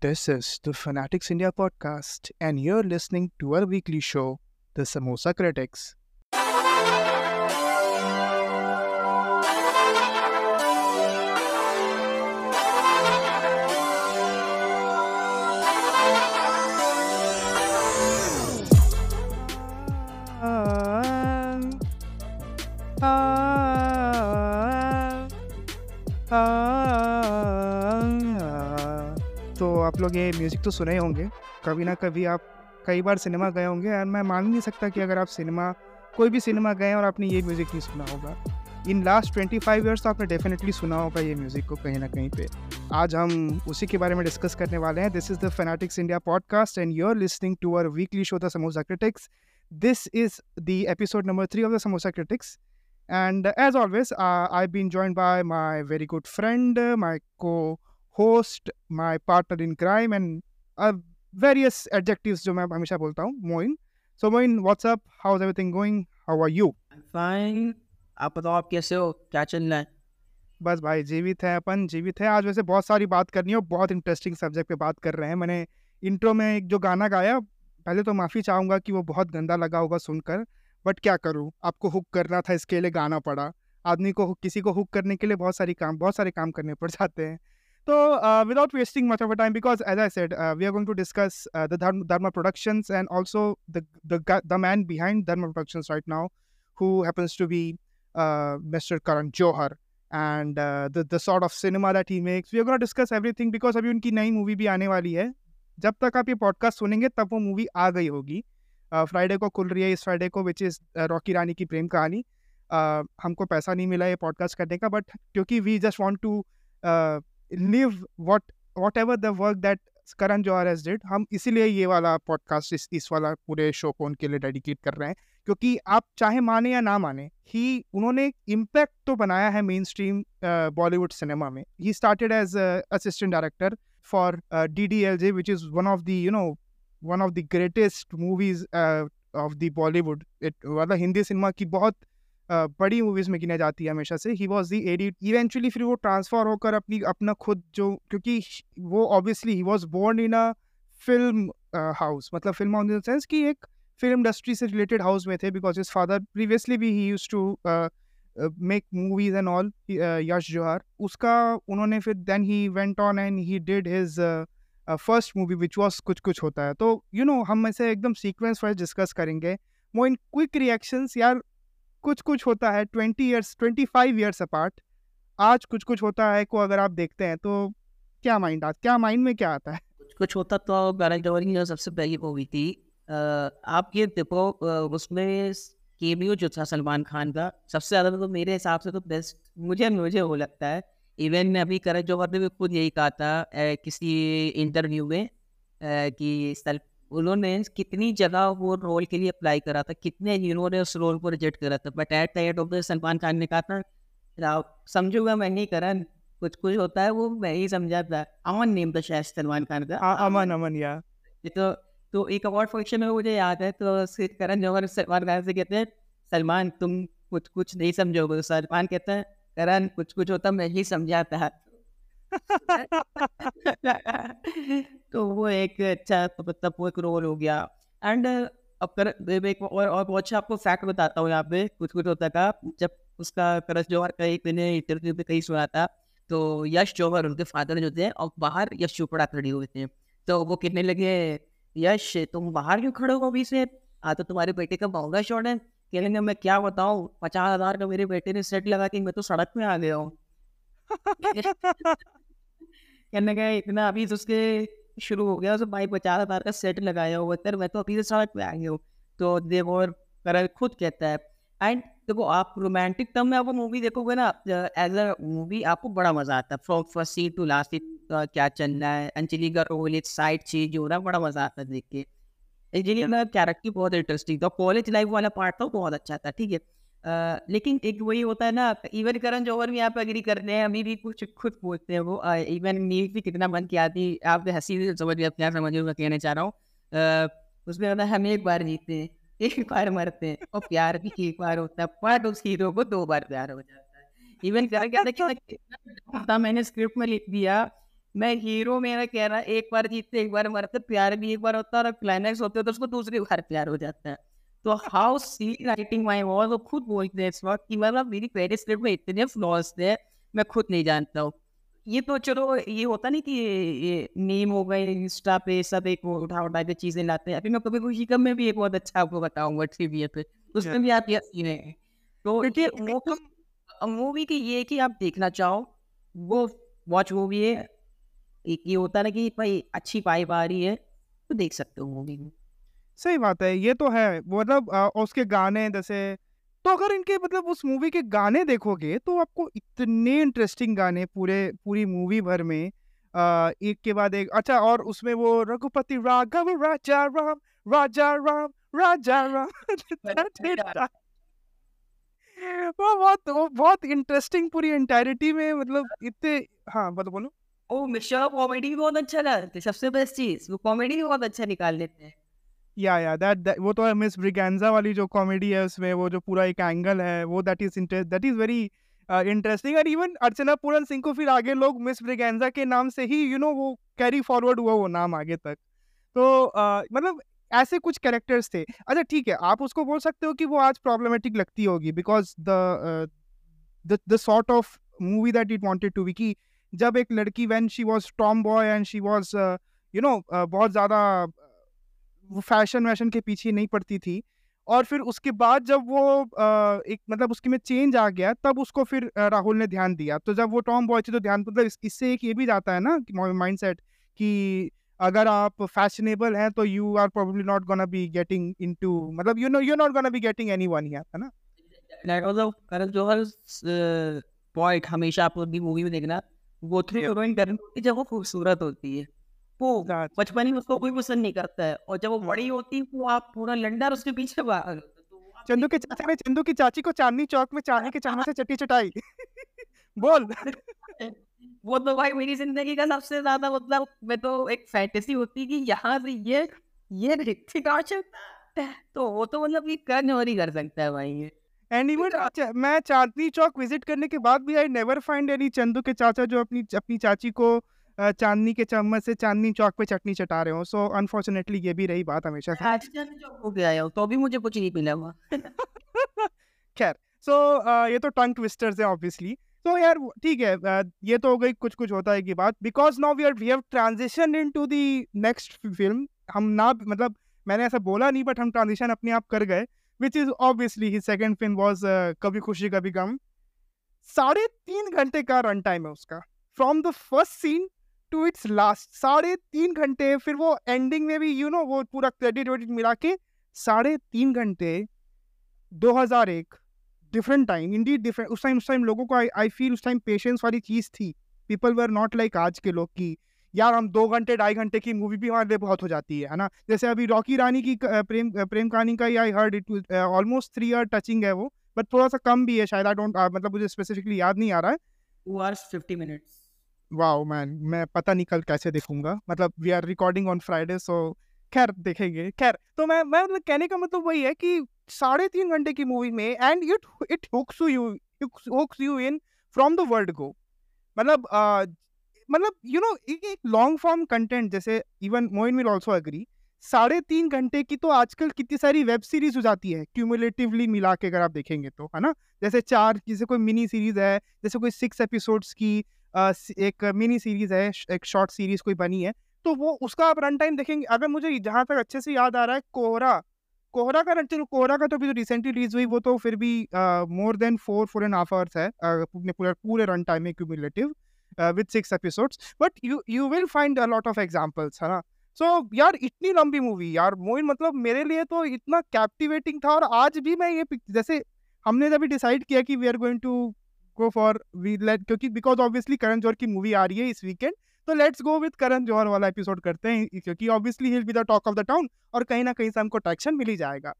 This is the Fanatics India podcast, and you're listening to our weekly show, The Samosa Critics. आप लोग ये music तो सुने होंगे। कभी ना कभी आप कई बार सिनेमा गए होंगे और मैं मान नहीं सकता कि अगर आप सिनेमा कोई भी सिनेमा गए और आपने ये म्यूज़िक नहीं सुना होगा। In last twenty five years तो आपने डेफिनेटली सुना होगा ये म्यूज़िक को कहीं ना कहीं पे। आज हम उसी के बारे में डिस्कस करने वाले हैं। This is the Fanatics India podcast and you are listening to our weekly show the samosa critics this is the episode number three of the samosa critics always, uh, I've been joined by my very good friend, uh, my co host, my partner in crime, and uh, various adjectives जो मैं हमेशा बोलता हूँ Moin. So Moin what's up how is everything going how are you fine आप बताओ आप कैसे हो? क्या चल रहा है? बस भाई जीवित है अपन जीवित है। आज वैसे बहुत सारी बात करनी है बहुत इंटरेस्टिंग सब्जेक्ट पे बात कर रहे हैं। मैंने इंट्रो में एक जो गाना गाया पहले तो माफ़ी चाहूँगा कि वो बहुत गंदा लगा होगा सुनकर बट क्या करूँ? आपको हुक करना था इसके लिए गाना पड़ा। आदमी को किसी को हुक करने के लिए बहुत सारी काम बहुत सारे काम करने पड़ जाते हैं। तो without wasting much of a time because as I said we are going to discuss the Dharma productions and also the man behind Dharma productions right now who happens to be uh, Mr. Karan Johar and uh, the the sort of cinema that he makes. We are going to discuss everything because अभी उनकी नई movie भी आने वाली है जब तक आप ये पॉडकास्ट सुनेंगे तब वो मूवी आ गई होगी फ्राइडे को खुल रही है इस फ्राइडे को which is Rocky Rani Ki Prem कहानी uh, हमको पैसा नहीं मिला ये पॉडकास्ट करने का बट क्योंकि we just want to live what whatever the work that Karan Johar has did हम इसीलिए ये वाला पॉडकास्ट इस इस वाला पूरे शो को उनके लिए डेडिकेट कर रहे हैं क्योंकि आप चाहे माने या ना माने ही उन्होंने इम्पैक्ट तो बनाया है मेन स्ट्रीम बॉलीवुड सिनेमा में ही started as assistant director for D DDLJ, which is one of the you know one of the greatest movies uh, of the Bollywood. It मतलब हिंदी सिनेमा की बहुत बड़ी मूवीज़ में गिना जाती है हमेशा से। He was the edit eventually फिर वो ट्रांसफ़र होकर अपनी अपना खुद जो क्योंकि वो obviously he was born in a film house मतलब फ़िल्म हाउस इन सेंस कि एक फ़िल्म इंडस्ट्री से रिलेटेड हाउस में थे बिकॉज़ हिज फादर प्रीवियसली भी he use to make movies and all Yash Johar उसका उन्होंने फिर then he went on and he did his first movie which was Kuch Kuch Hota है। तो you you know know, हम ऐसे एकदम sequence wise discuss करेंगे। वो इन क्विक रिएक्शंस यार Kuch Kuch Hota Hai twenty years twenty five years apart आज कुछ कुछ होता है को अगर आप देखते हैं तो क्या माइंड आता क्या माइंड में क्या आता है? कुछ कुछ होता तो बैरक जवानी सबसे पहली मूवी थी आप ये देखो उसमें केमियो जो था सलमान खान का, सबसे ज़्यादा तो मेरे हिसाब से तो बेस्ट मुझे मुझे वो लगता है। इवन ने अभी करण जौहर ने भी खुद यही कहा था किसी इंटरव्यू में कि सल उन्होंने कितनी जगह वो रोल के लिए अप्लाई करा था कितने हीरो ने उस रोल को रिजेक्ट करा था। But at the end of the Salman Khan ने कहा था समझूँगा मैं नहीं करण कुछ कुछ होता है वो मैं ही समझा था। अमन नेम था शायद सलमान खान का। अमन अमन या तो तो एक अवार्ड फ़ंक्शन में मुझे याद है तो करण जौहर सलमान खान से कहते हैं सलमान तुम कुछ कुछ नहीं समझोगे। तो सलमान कहते हैं करण कुछ कुछ होता मैं ही समझाता। है तो वो एक अच्छा मतलब वो एक रोल हो गया। एंड अब कर एक और और बहुत अच्छा आपको फैक्ट बताता हूँ यहाँ पे। कुछ कुछ होता था जब उसका करस जौहर का एक मैंने इंटरव्यू पे कहीं सुना था तो यश जौहर उनके फादर जो थे और बाहर यश चोपड़ा खड़ी हुए थे। तो वो कितने लगे यश तुम बाहर क्यों खड़े हो अभी से? हाँ तो तुम्हारे बेटे का महँगा शॉट है। कहेंगे मैं क्या बताऊँ? पचास हज़ार का मेरे बेटे ने सेट लगा के मैं तो सड़क में आ गया हूँ। कहने का इतना अभी तो उसके शुरू हो गया उसने भाई पचास हज़ार का सेट लगाया हुआ सर मैं तो अभी से सड़क पे आ गया हूँ। तो देवोर कर खुद कहता है एंड देखो आप रोमांटिक टर्म में आप मूवी देखोगे ना एज अ मूवी आपको बड़ा मज़ा आता है। From first seat to last seat क्या चल रहा है अंजलि का रोल एक साइड चीज़ जो रहा बड़ा मज़ा आता है देख के। अंजलि का कैरेक्टर बहुत इंटरेस्टिंग था। कॉलेज लाइफ वाला पार्ट था बहुत अच्छा था ठीक है? लेकिन एक वही होता है ना इवन करण जौहर भी आप एग्री करते हैं, अभी भी कुछ, खुद पूछते हैं वो इवन न्यूज़ भी कितना बंद किया थी आप हँसी समझ आप क्या समझ कहना चाह रहा हूँ। उसमें होता है, हम एक बार जीतते हैं, एक बार मरते हैं, और प्यार भी एक बार होता है बट उस हीरो को दो बार प्यार हो जाता है। इवन क्या क्या था मैंने स्क्रिप्ट में लिख दिया, मैं हीरो मेरा कह रहा, एक बार जीतते एक बार मरते, प्यार भी एक बार होता है, और क्लाइमैक्स होते हो तो उसको दूसरी बार प्यार हो जाता है। तो how see writing my wall वो खुद बोलते हैं इस वक्त कि मतलब मेरी पहले स्क्रिप्ट में इतने फ्लॉज थे मैं खुद नहीं जानता हूँ। ये तो चलो ये होता नहीं कि ये नीम हो गए इंस्टा पे सब एक उठा उठा के चीज़ें लाते हैं। अभी मैं कभी खुशी कम में भी एक बहुत अच्छा आपको बताऊँगा ट्रिविया पे उसमें भी आप ये है। तो ये मूवी की ये कि आप देखना चाहो वो वॉच मूवी है। एक ये होता ना कि भाई अच्छी पाई आ रही है तो देख सकते हो मूवी सही बात है ये तो है मतलब उसके गाने जैसे तो अगर इनके मतलब उस मूवी के गाने देखोगे तो आपको इतने इंटरेस्टिंग गाने पूरे पूरी मूवी भर में आ, एक के बाद एक अच्छा और उसमें वो रघुपति राघव राजा राम राजा राम राजा राम वो बहुत वो बहुत इंटरेस्टिंग पूरी एंटायरिटी में मतलब इतने हाँ बोलो बोलो। ओ मिश्रा कॉमेडी बहुत अच्छा लगता है सबसे बेस्ट चीज़ वो कॉमेडी भी बहुत अच्छा निकाल लेते हैं। या या दैट वो तो है मिस ब्रिगेंजा वाली जो कॉमेडी है उसमें वो जो पूरा एक एंगल है वो that is interest that is very interesting और इवन अर्चना पूरन सिंह को फिर आगे लोग मिस ब्रिगेंजा के नाम से ही यू you नो know, वो कैरी फॉरवर्ड हुआ वो नाम आगे तक। तो uh, मतलब ऐसे कुछ कैरेक्टर्स थे। अच्छा ठीक है आप उसको बोल सकते हो कि वो आज प्रॉब्लमेटिक लगती होगी because the the sort of movie that it wanted to be की जब एक लड़की when she was tomboy and she was you know बहुत ज़्यादा वो फ़ैशन वैशन के पीछे नहीं पड़ती थी। और फिर उसके बाद जब वो आ, एक मतलब उसके में चेंज आ गया तब उसको फिर राहुल ने ध्यान दिया। तो जब वो टॉम बॉय थे तो ध्यान मतलब इस, इससे एक ये भी जाता है ना माइंड सेट कि अगर आप फैशनेबल हैं तो you are probably not gonna be getting into मतलब you know you not gonna be getting anyone here है ना? करण जौहर पॉइंट हमेशा आप अपनी मूवी में देखना वो थ्री हीरोइन करनी जब वो खूबसूरत होती है। वो बचपन में उसको कोई पसंद नहीं करता है। और जब वो बड़ी होती है वो आप पूरा लंडर उसके पीछे तो चंदू के चाचा ने चंदू की चाची को चांदनी चौक में चांदी के चाँद से चट्टी चटाई। बोल। वो तो भाई मेरी ज़िंदगी का सबसे ज़्यादा मतलब मैं तो एक फैंटेसी होती कि यहाँ से ये ये ऋतिक तो वो तो मतलब कि कर नहीं कर सकता है भाई ये। एंड इवन मैं चांदनी चौक विज़िट करने के बाद भी I never find any Chandu के चाचा जो अपनी अपनी चाची को चांदनी के चम्मच से चांदनी चौक पे चटनी चटा रहे हो। सो अनफॉर्चुनेटली ये भी रही बात हमेशा हो गया तो भी मुझे कुछ नहीं मिला हुआ खैर सो ये तो टंग ट्विस्टर्स है ऑब्वियसली तो यार ठीक है ये तो हो गई कुछ कुछ होता है की बात। Because now we are we have transition into the next film हम ना मतलब मैंने ऐसा बोला नहीं बट हम ट्रांजिशन अपने आप कर गए which is obviously he second film was Kabhi Khushi Kabhi गम। साढ़े तीन घंटे का रन टाइम है उसका। From the first scene to its last साढ़े तीन घंटे फिर वो एंडिंग में भी यू you नो know, वो पूरा क्रेडिट वेडिट मिला के साढ़े तीन घंटे 2001 डिफरेंट टाइम इंडी डिफरेंट उस टाइम उस टाइम लोगों को आई फील उस टाइम पेशेंस वाली चीज़ थी। पीपल वर नॉट लाइक आज के लोग की यार हम दो घंटे ढाई घंटे की मूवी भी हमारे लिए बहुत हो जाती है है ना? जैसे अभी रॉकी रानी की प्रेम प्रेम कहानी का I heard it almost three year touching है वो बट थोड़ा सा कम भी है शायद आई डोंट मतलब मुझे स्पेसिफिकली याद नहीं आ रहा है। Two hours fifty minutes wow man, मैं पता नहीं कल कैसे देखूँगा। मतलब we are recording on Friday so खैर देखेंगे। खैर तो मैं मैं मतलब कहने का मतलब वही है कि साढ़े तीन घंटे की मूवी में and it it hooks you hooks you in from the world go मतलब मतलब यू नो एक लॉन्ग फॉर्म कंटेंट जैसे even Moin will also agree साढ़े तीन घंटे की तो आजकल कितनी सारी वेब सीरीज़ हो जाती है क्यूमुलेटिवली मिला के अगर आप देखेंगे तो है ना? जैसे चार, जैसे कोई मिनी सीरीज़ है, जैसे कोई सिक्स एपिसोड्स की एक मिनी सीरीज़ है एक शॉर्ट सीरीज़ कोई बनी है तो वो उसका आप रन टाइम देखेंगे। अगर मुझे जहाँ तक अच्छे से याद आ रहा है कोहरा कोहरा का चलो कोहरा का तो अभी जो रिसेंटली रिलीज़ हुई वो तो फिर भी more than four four and half hours है अपने पूरे पूरे रन टाइम में cumulative with six episodes but you you will find a lot of examples है ना? सो so, यार इतनी लंबी मूवी यार मोइन मतलब मेरे लिए तो इतना कैप्टिवेटिंग था और आज भी मैं ये जैसे हमने जब डिसाइड किया कि we are going to go for we let क्योंकि बिकॉज़ ऑब्वियसली करण जौहर की मूवी आ रही है इस वीकेंड तो let's go with Karan Johar वाला एपिसोड करते हैं क्योंकि obviously he'll be the talk of the town और कहीं ना कहीं से हमको ट्रैक्शन मिल ही जाएगा।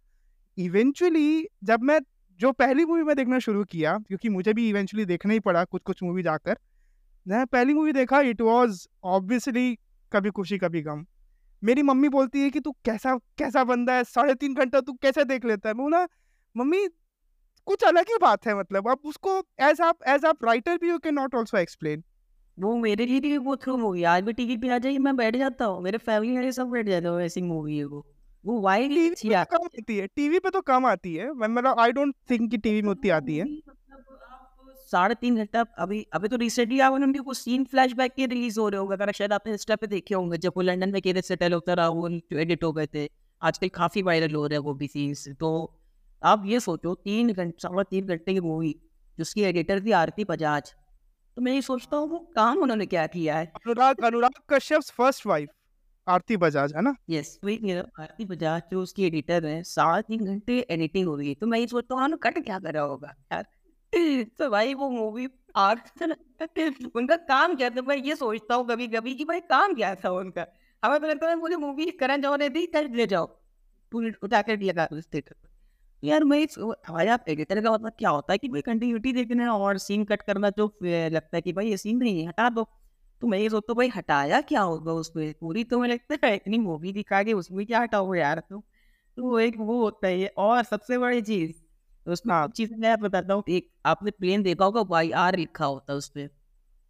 इवेंचुअली जब मैं जो पहली मूवी में देखना शुरू किया, क्योंकि मुझे भी इवेंचुअली देखना ही पड़ा कुछ कुछ मूवी जाकर, मैं पहली मूवी देखा इट वॉज़ ऑब्वियसली कभी खुशी, कभी गम। मेरी मम्मी बोलती है कि तू कैसा कैसा बंदा है, साढ़े तीन घंटा तू कैसे देख लेता है? मैं बोला, मम्मी कुछ अलग ही बात है मतलब। आप उसको एज आप एज आप राइटर भी you can not also explain वो मेरे लिए भी वो थ्रू मूवी आज भी टीवी पे आ जाएगी मैं बैठ जाता हूँ। मेरे फैमिली वाले सब बैठ जाते हो ऐसी मूवी है वो वो टीवी अच्छी पे तो कम आती है। टीवी पे तो कम आती है। मैं मतलब आई डोंट थिंक कि टीवी में उतनी आती है। साढ़े तीन घंटा अभी अभी तो रिसेंटली आप उन्होंने कुछ सीन फ्लैशबैक के रिलीज़ हो रहे होंगे। अगर शायद आपने इंस्टा पे देखे होंगे जब वो लंदन में केरल सेटल होता रहा वो एडिट हो गए थे। आजकल काफ़ी वायरल हो रहे हैं वो भी सीन्स तो आप ये सोचो तीन घंटे साढ़े तीन घंटे की मूवी जिसकी एडिटर थी आरती बजाज। तो मैं ये सोचता हूँ वो काम उन्होंने क्या किया है? अनुराग अनुराग कश्यप फ़र्स्ट वाइफ आरती बजाज है ना? यस आरती बजाज जो उसकी एडिटर है साढ़े तीन घंटे एडिटिंग हो है। तो मैं ये सोचता हूँ कट क्या कर रहा होगा यार? तो भाई वो मूवी उनका काम क्या था? मैं ये सोचता हूँ कभी कभी कि भाई काम क्या था उनका? हमें तो लगता है मुझे मूवी करण जौहर ने दी कर ले जाओ। पूरी उठा कर लगा उस थिएटर यार मैं हमारे आप एडिटर का मतलब क्या होता है कि भाई कंटिन्यूटी देखना और सीन कट करना जो लगता है कि भाई ये सीन नहीं है हटा दो। तो मैं ये सोचता हूँ भाई हटाया क्या होगा उसमें पूरी तो मुझे लगता है इतनी मूवी दिखा के उसमें क्या हटाओगे यार तो तो वो एक वो होता है और सबसे बड़ी चीज़ उसमें चीज़ मैं बताता हूँ एक आपने प्लेन देखा होगा वाई आर लिखा होता है उसपे।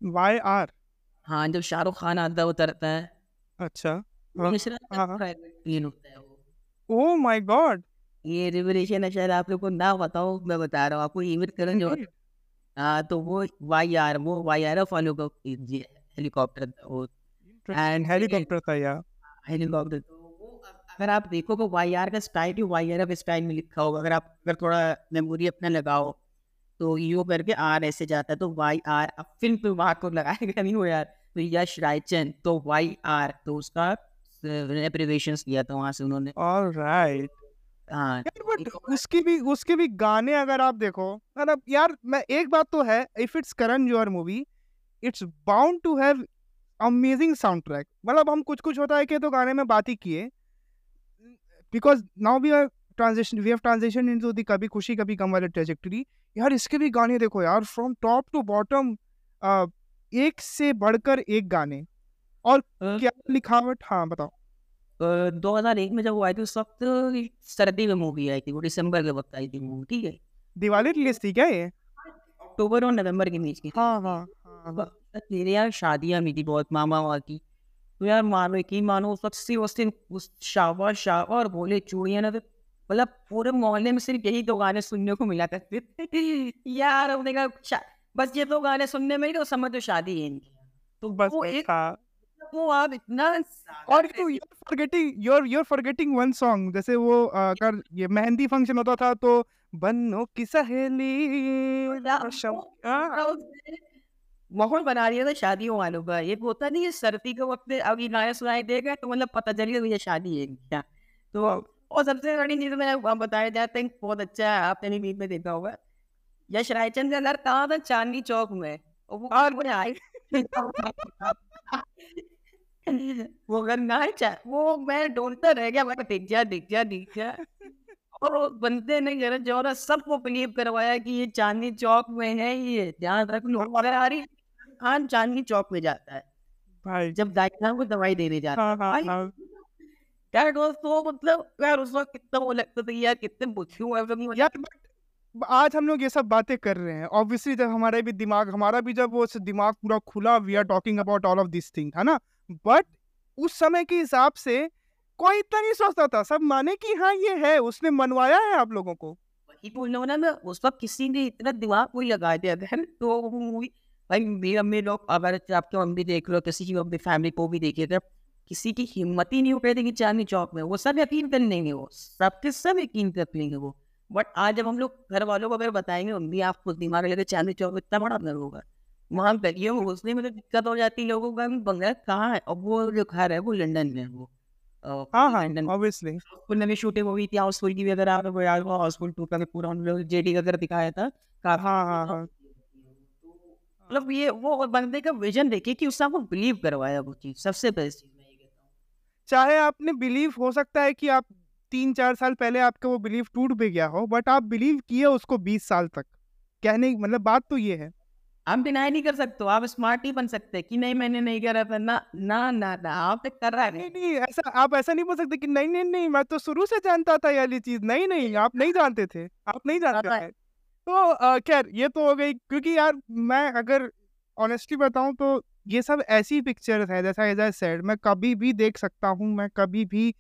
वाई आर हाँ जब शाहरुख खान आता उतरता है। अच्छा। ओ माय गॉड ये रिवलेशन है शायद आप लोग को ना बताओ मैं बता रहा हूँ आपको ईमेल करण जो हाँ तो वो वाई आर वो वाई आर फॉलो का हेलीकॉप्टर वो इंटरेस्टिंग हेलीकॉप्टर था यार। हेलीकॉप्टर तो अगर आप देखो तो वाई आर का स्टाइल भी वाई आर का स्टाइल में लिखा होगा अगर आप अगर थोड़ा मेमोरी अपना लगाओ तो यू करके आर ऐसे जाता है तो वाई आर अब फ़िल्म पे वहाँ को लगाएगा नहीं वो यार तो यश रायचंद तो वाई आर तो उसका एप्रीवेशन लिया था वहाँ से उन्होंने। ऑलराइट हाँ तो बट एक उसकी भी उसके भी गाने अगर आप देखो मतलब यार मैं एक बात तो है if it's Karan Johar movie it's bound to have amazing soundtrack मतलब हम कुछ कुछ होता है कि तो गाने में बात ही किए। Because now we are transition we have transition into the Kabhi Khushi Kabhi गम वाले ट्रेजेक्टरी यार इसके भी गाने देखो यार फ्रॉम टॉप टू बॉटम एक से बढ़कर एक गाने। और क्या लिखावट हाँ बताओ। दो हज़ार एक में जब वो आई थी उस वक्त सर्दी में मूवी आई थी वो दिसंबर के वक्त आई थी मूवी ठीक है। दिवाली रिलीज़ थी क्या ये? अक्टूबर और नवंबर के बीच की थी। हाँ हाँ हाँ ब- मेरे यार शादियाँ भी थी बहुत मामा वहाँ की। तो यार मानो यकीन मानो उस वक्त से उस दिन उस शावा शावा और बोले चूड़िया ना तो मतलब पूरे मोहल्ले में सिर्फ़ यही दो गाने सुनने को मिला करते थे। यार हमने कहा बस ये दो गाने सुनने में ही तो समझ तो शादी है इनकी। तो बस वो एक वो आप इतना और तू जैसे वो अगर ये मेहंदी फ़ंक्शन होता था तो बन्नो की सहेली हाँ, माहौल बना दिया था शादियों वालों का ये होता नहीं है सर्दी के वक्त अब ये गाने सुनाई देगा तो मतलब पता चल गया शादी है क्या। तो और सबसे बड़ी चीज़ मैं आप बताया जाता है बहुत अच्छा है आपने भी मीट में देखा होगा। यश रायचंद का घर कहाँ था? चांदनी चौक में। और वो वो घर ना चा- वो मैं ढूंढता रह गया मैं दिख जा दिख जा दिख जा। और वो बंदे ने घर जोरा सबको बिलीव करवाया कि ये चांदनी चौक में है ये ध्यान रख लो रही खान चांदनी चौक में जाता है भाई। जब दाइना को दवाई देने जाता है हाँ। हाँ हाँ। यार दोस्तों मतलब यार उस वक्त कितना वो लगता था यार कितने बुद्धू है मतलब यार आज हम लोग ये सब बातें कर रहे हैं। ऑब्वियसली जब हमारे भी दिमाग हमारा भी जब वो दिमाग पूरा खुला we are talking about all of this thing है ना? बट उस समय के हिसाब से कोई इतना नहीं सोचता था। सब माने कि हाँ ये है, उसने मनवाया है आप लोगों को। वही बोल रहा हूँ ना उस वक्त किसी ने इतना दिमाग कोई लगा दिया था तो मूवी, भाई, मेरे अम्मी लोग, अगर आपके मम्मी देख लो किसी की अपनी फैमिली को भी देखिए थे किसी की हिम्मत ही नहीं हो पाई थी कि चांदनी चौक में। वो सब यकीन कर लेंगे वो, सबके सब यकीन कर लेंगे वो। बट आज जब हम लोग घर वालों को अगर बताएँगे मम्मी आप खुद दिमाग लगे चांदनी चौक इतना बड़ा घर होगा। वहाँ करिए उसने में तो दिक्कत हो जाती है लोगों का बंगला कहाँ है? और वो जो घर है वो लंदन में है वो। हाँ हाँ ऑब्वियसली हाउसफुल में भी शूटिंग हुई थी हाउसफुल की भी अगर आपको याद हो हाउसफुल टू का पूरा हम लोग जेडी का अगर दिखाया था। हाँ हाँ हाँ। मतलब ये वो बंदे का विजन देखिए कि उसने आपको बिलीव करवाया वो चीज़ सबसे बेस्ट चीज़ मैं ये कहता हूँ। चाहे आपने बिलीव हो सकता है कि आप तीन चार साल पहले आपका वो बिलीव टूट भी गया हो बट आप बिलीव किए उसको बीस साल तक। कहने मतलब बात तो ये है। आप डिनाई नहीं कर सकते आप स्मार्ट ही बन सकते कि नहीं मैंने नहीं करा था ना ना ना ना आप तो कर रहा नहीं है। नहीं ऐसा आप ऐसा नहीं बोल सकते कि नहीं नहीं नहीं मैं तो शुरू से जानता था यार ये चीज़ नहीं नहीं आप नहीं जानते थे आप नहीं जानते थे। तो खैर ये तो हो गई क्योंकि यार मैं अगर ऑनेस्टली बताऊँ तो ये सब ऐसी पिक्चर्स है जैसा एज आई सेड मैं कभी भी देख सकता हूँ मैं कभी भी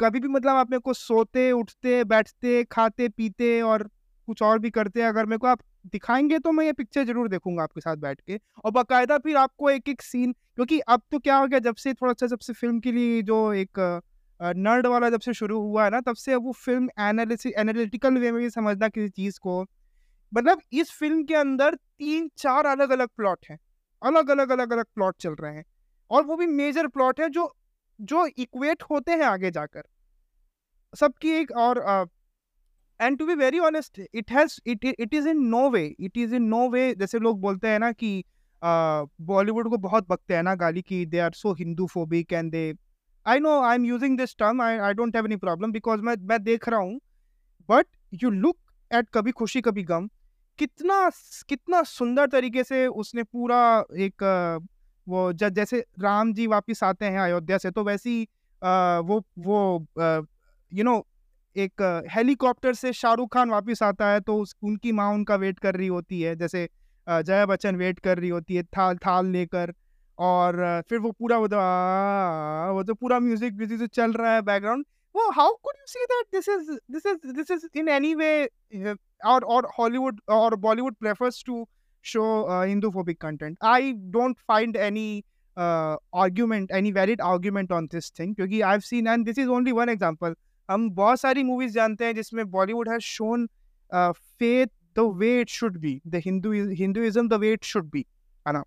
कभी भी मतलब आप मेरे को सोते उठते बैठते खाते पीते और कुछ और भी करते अगर मेरे को आप दिखाएँगे तो मैं ये पिक्चर ज़रूर देखूँगा आपके साथ बैठ के। और बाकायदा फिर आपको एक एक सीन, क्योंकि अब तो क्या हो गया, जब से थोड़ा सा जब से फ़िल्म के लिए जो एक नर्ड वाला जब से शुरू हुआ है ना, तब से वो फ़िल्म एनालिसिस एनालिटिकल वे में भी समझना किसी चीज़ को। मतलब इस फ़िल्म के अंदर तीन, चार अलग अलग प्लॉट हैं। अलग अलग अलग अलग प्लॉट चल रहे हैं। और वो भी मेजर प्लॉट है जो जो इक्वेट होते हैं आगे जाकर। सबकी एक और and to be very honest it has it it is in no way it is in no way जैसे लोग बोलते हैं ना कि बॉलीवुड को बहुत बकते हैं ना गाली की they are so Hindu phobic and they I know I am using this term I I don't have any problem because मैं मैं देख रहा हूँ। बट यू लुक एट कभी खुशी, कभी गम, कितना कितना सुंदर तरीके से उसने पूरा एक, वो जैसे राम जी वापिस आते हैं अयोध्या से तो वैसी वो वो यू नो एक हेलीकॉप्टर से शाहरुख खान वापस आता है तो उस, उनकी माँ उनका वेट कर रही होती है, जैसे जया बच्चन वेट कर रही होती है, थाल थाल लेकर और फिर वो पूरा वो तो वो तो पूरा म्यूज़िक म्यूज़िक जो चल रहा है बैकग्राउंड, वो how could you see that this is this is this is in any way और और हॉलीवुड, और Bollywood prefers to show Hindu phobic content. I don't find any argument, any valid argument on this thing, क्योंकि I have seen, and this is only one example हम बहुत सारी movies जानते हैं जिसमें Bollywood has shown faith the way it should be the Hindu Hinduism the way it should be है ना?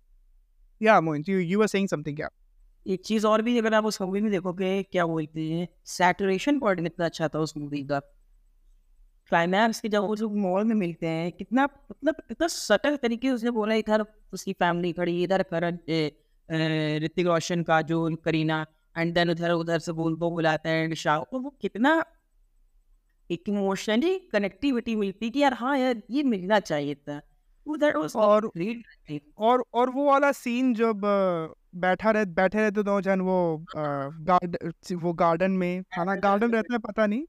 या Mohit you you are saying something क्या एक चीज़ और भी, अगर आप उस मूवी में देखोगे, क्या बोलते हैं सैचुरेशन पॉइंट कितना अच्छा था उस मूवी का। क्लाइमैक्स के जब वो जो मॉल में मिलते हैं, कितना मतलब कितना सटल तरीके से उसने बोला, इधर उसकी फैमिली खड़ी, इधर करण ऋतिक रोशन का जो करीना एंड देन उधर उधर से बोल को बुलाते हैं शाह तो वो कितना एक इमोशनली कनेक्टिविटी मिलती कि यार हाँ यार ये मिलना चाहिए था। उधर और और और वो वाला सीन जब बैठा रह बैठे रहते दो जन वो गार्ड वो गार्डन में है ना गार्डन रहता है पता नहीं।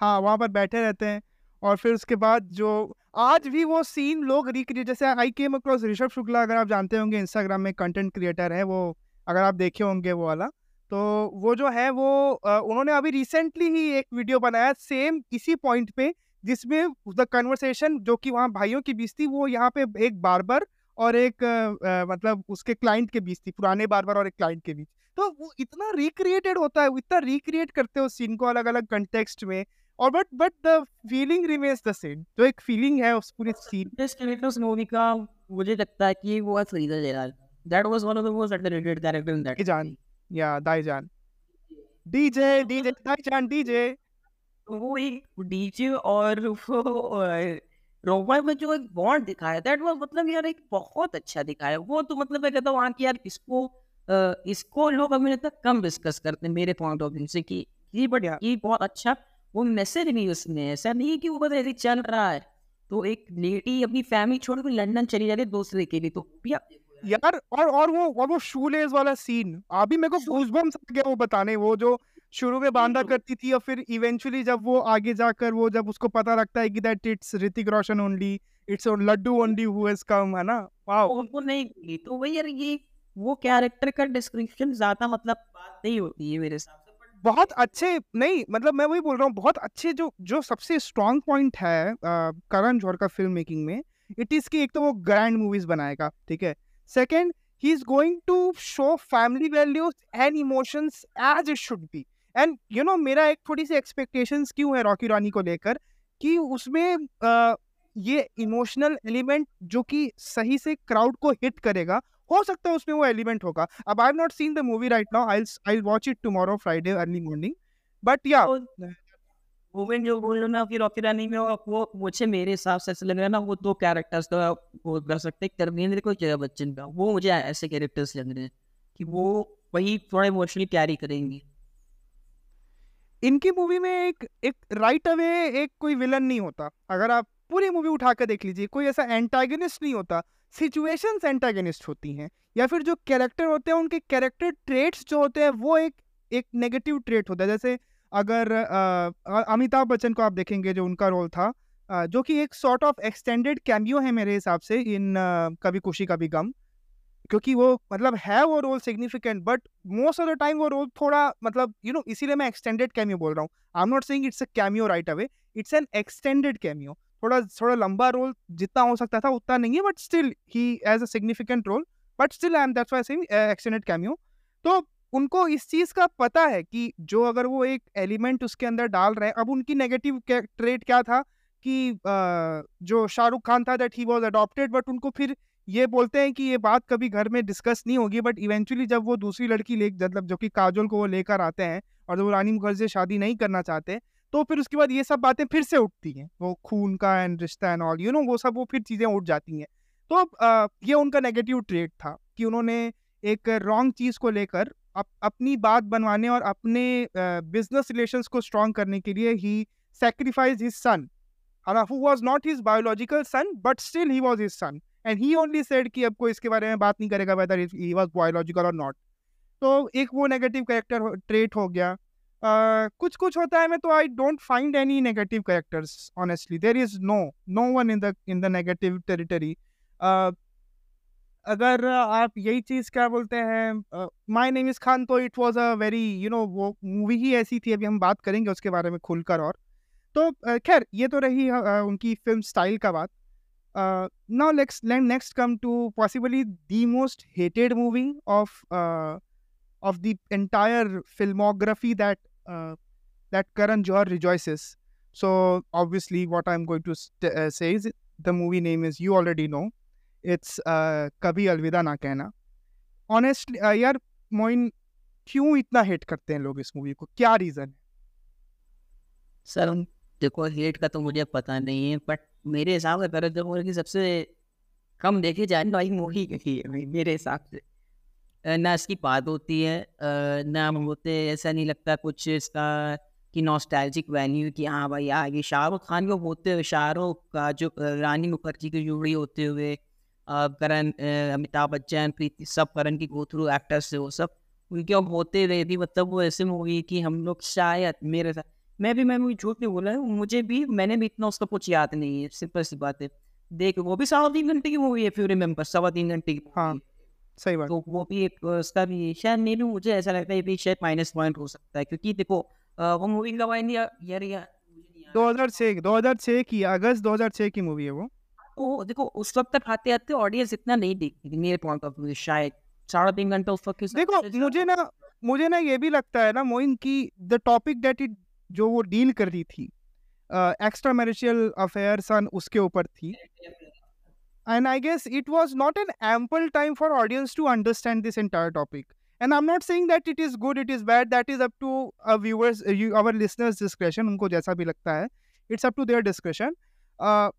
हाँ वहाँ पर बैठे रहते हैं और फिर उसके बाद जो आज भी वो सीन लोग रिक्रिएट जैसे I came across Rishabh Shukla अगर आप जानते होंगे इंस्टाग्राम में कंटेंट क्रिएटर है वो अगर आप देखे होंगे वो वाला। तो वो जो है वो उन्होंने अभी रिसेंटली ही एक वीडियो बनाया सेम इसी पॉइंट पे जिसमें द कन्वर्सेशन जो कि वहाँ भाइयों की बीच थी वो यहाँ पे एक बार्बर और एक आ, मतलब उसके क्लाइंट के बीच थी पुराने बार्बर और एक क्लाइंट के बीच। तो वो इतना रिक्रिएटेड होता है इतना रिक्रिएट करते हो सीन को अलग अलग कंटेक्स्ट में और but but the feeling remains the same जो एक फीलिंग है उस पूरी सीन कैरेक्टर्स मूवी का मुझे लगता है कि वो Farida Jayraj that was one of the most underrated character in that Jaan या Daijaan. DJ DJ Daijaan DJ. वो एक डीजे और वो रोमा में जो एक बॉन्ड दिखाया दैट वाज मतलब यार एक बहुत अच्छा दिखाया। वो तो मतलब मैं कहता हूँ वहाँ की यार इसको इसको लोग अभी तक कम डिस्कस करते हैं मेरे पॉइंट ऑफ़ व्यू से कि ये बढ़िया ये। बहुत अच्छा वो मैसेज नहीं उसमें ऐसा नहीं है कि वो बस ऐसे चल रहा है। तो एक लेडी अपनी फैमिली छोड़कर लंदन चली जा रही है दूसरे के लिए तो भैया यार और और वो और वो शूलेस वाला सीन अभी मेरे को गूजबम्स आ गया वो बताने वो जो शुरू में बांधा करती थी और फिर इवेंचुअली जब वो आगे जाकर वो जब उसको पता लगता है कि that it's Hrithik Roshan only it's Laddoo only who has come है ना? वाओ उनको नहीं तो वही यार ये वो कैरेक्टर का डिस्क्रिप्शन ज़्यादा मतलब बात नहीं होती है मेरे हिसाब से बहुत अच्छे नहीं मतलब मैं वही बोल रहा हूँ बहुत अच्छे जो जो सबसे स्ट्रॉन्ग पॉइंट है करण जौहर का फ़िल्म मेकिंग में इट इज़ की एक तो वो ग्रैंड मूवीज़ बनाएगा ठीक है? Second, he's going to show family values and emotions as it should be. And you know मेरा एक थोड़ी सी एक्सपेक्टेशंस क्यों है रॉकी रानी को लेकर? कि उसमें आ, ये इमोशनल एलिमेंट जो कि सही से क्राउड को हिट करेगा हो सकता है उसमें वो एलिमेंट होगा। अब I not seen the movie right now I I watch it tomorrow Friday early morning but yeah women जो बोल रहे ना, फिर रॉकी रानी में वो मुझे मेरे हिसाब से ऐसा लग रहा है ना, वो दो कैरेक्टर्स तो वो कर सकते हैं। धर्मेंद्र को जया बच्चन का, वो मुझे ऐसे कैरेक्टर्स लग रहे हैं कि वो वही थोड़ा इमोशनली कैरी करेंगे। इनकी मूवी में एक एक राइट अवे एक कोई विलन नहीं होता। अगर आप पूरी मूवी उठा कर देख लीजिए, कोई ऐसा एंटागनिस्ट नहीं होता। सिचुएशंस एंटागनिस्ट होती हैं, या फिर जो कैरेक्टर होते हैं, उनके कैरेक्टर ट्रेट्स जो होते हैं, वो एक एक नेगेटिव ट्रेट होता है। जैसे अगर अमिताभ बच्चन को आप देखेंगे जो उनका रोल था आ, जो कि एक सॉर्ट ऑफ़ एक्सटेंडेड कैमियो है मेरे हिसाब से इन आ, कभी खुशी कभी गम। क्योंकि वो मतलब है वो role significant but most of the time वो रोल थोड़ा मतलब यू नो इसीलिए मैं एक्सटेंडेड कैमियो बोल रहा हूँ। I am not saying it's a cameo right away it's an extended cameo थोड़ा थोड़ा लंबा रोल जितना हो सकता था उतना नहीं है but still he as a significant role but still I am that's why saying extended cameo तो उनको इस चीज़ का पता है कि जो अगर वो एक एलिमेंट उसके अंदर डाल रहे हैं, अब उनकी नेगेटिव ट्रेट क्या था कि जो शाहरुख खान था that he was adopted, but उनको फिर ये बोलते हैं कि ये बात कभी घर में डिस्कस नहीं होगी, बट इवेंचुअली जब वो दूसरी लड़की ले मतलब जो कि काजोल को वो लेकर आते हैं और जब वो रानी मुखर्जी से शादी नहीं करना चाहते तो फिर उसके बाद ये सब बातें फिर से उठती हैं, वो खून का एंड रिश्ता एंड ऑल, यू नो, वो सब वो फिर चीज़ें उठ जाती हैं। तो अब ये उनका नेगेटिव ट्रेड था कि उन्होंने एक रॉन्ग चीज़ को लेकर अप, अपनी बात बनवाने और अपने बिज़नेस रिलेशंस को स्ट्रॉन्ग करने के लिए he sacrifice his son who was not his biological son but still he was his son and he only said कि अब कोई इसके बारे में बात नहीं करेगा वेदर ही वाज बायोलॉजिकल और नॉट तो एक वो नेगेटिव कैरेक्टर ट्रेट हो गया। uh, कुछ कुछ होता है मैं तो I don't find any negative characters honestly there is no no one in the in the negative territory अगर आप यही चीज़ क्या बोलते हैं माई नेम इज़ खान तो it was a very, you know, वो मूवी ही ऐसी थी, अभी हम बात करेंगे उसके बारे में खुलकर और। तो खैर, ये तो रही उनकी फ़िल्म स्टाइल का बात। Now let's, let, next come to possibly the most hated movie of of the entire filmography that that Karan Johar rejoices. So, obviously what I am going to say movie name is, you already know. It's uh, Kabhi Alvida Na Kehna. Honestly, uh, यार मोइन क्यों इतना hate करते हैं लोग इस movie को? क्या reason है? सर देखो हेट का तो मुझे पता नहीं है बट मेरे हिसाब से भरत जमोर की सबसे कम देखे जाने वाली मूवी कही है मेरे हिसाब से। ना इसकी बात होती है ना होते ऐसा नहीं लगता कुछ इसका कि नॉस्टैल्जिक वैल्यू कि हाँ भाई आ ये शाहरुख खान को होते हुए शाहरुख का जो रानी मुखर्जी की जुड़ी होते हुए करण अमिताभ बच्चन प्रीति सब करण की गो थ्रू एक्टर्स से वो सब। उनके अब होते रहे थी मतलब वो ऐसे मूवी कि हम लोग शायद मेरे साथ मैं भी मैं झूठ नहीं बोला है मुझे भी मैंने भी इतना उसका कुछ याद नहीं है सिंपल सी बात है। देख वो भी सवा तीन घंटे की मूवी है फ्यू रिमेम्बर सवा तीन घंटे की हाँ सही बात। तो वो भी एक उसका भी शायद मे भी मुझे ऐसा लगता है भी शायद माइनस पॉइंट हो सकता है क्योंकि देखो वो मूवी कब आई यार यार दो हज़ार छः दो हज़ार छः की अगस्त दो हज़ार छः की मूवी है वो। ओ देखो उस वक्त तक आते आते ऑडियंस इतना नहीं देखती मेरे पॉइंट ऑफ़ व्यू शायद साढ़े तीन घंटे उस वक्त देखो मुझे ना मुझे ना ये भी लगता है ना मोइन की द टॉपिक दैट इट जो वो डील कर रही थी एक्स्ट्रा मैरिशियल अफेयर सन उसके ऊपर थी। And I guess it was not an ample time for audience to understand this entire topic and I am not saying that it is good it is bad that is up to viewers our listeners discretion उनको जैसा भी लगता है it's up to their discretion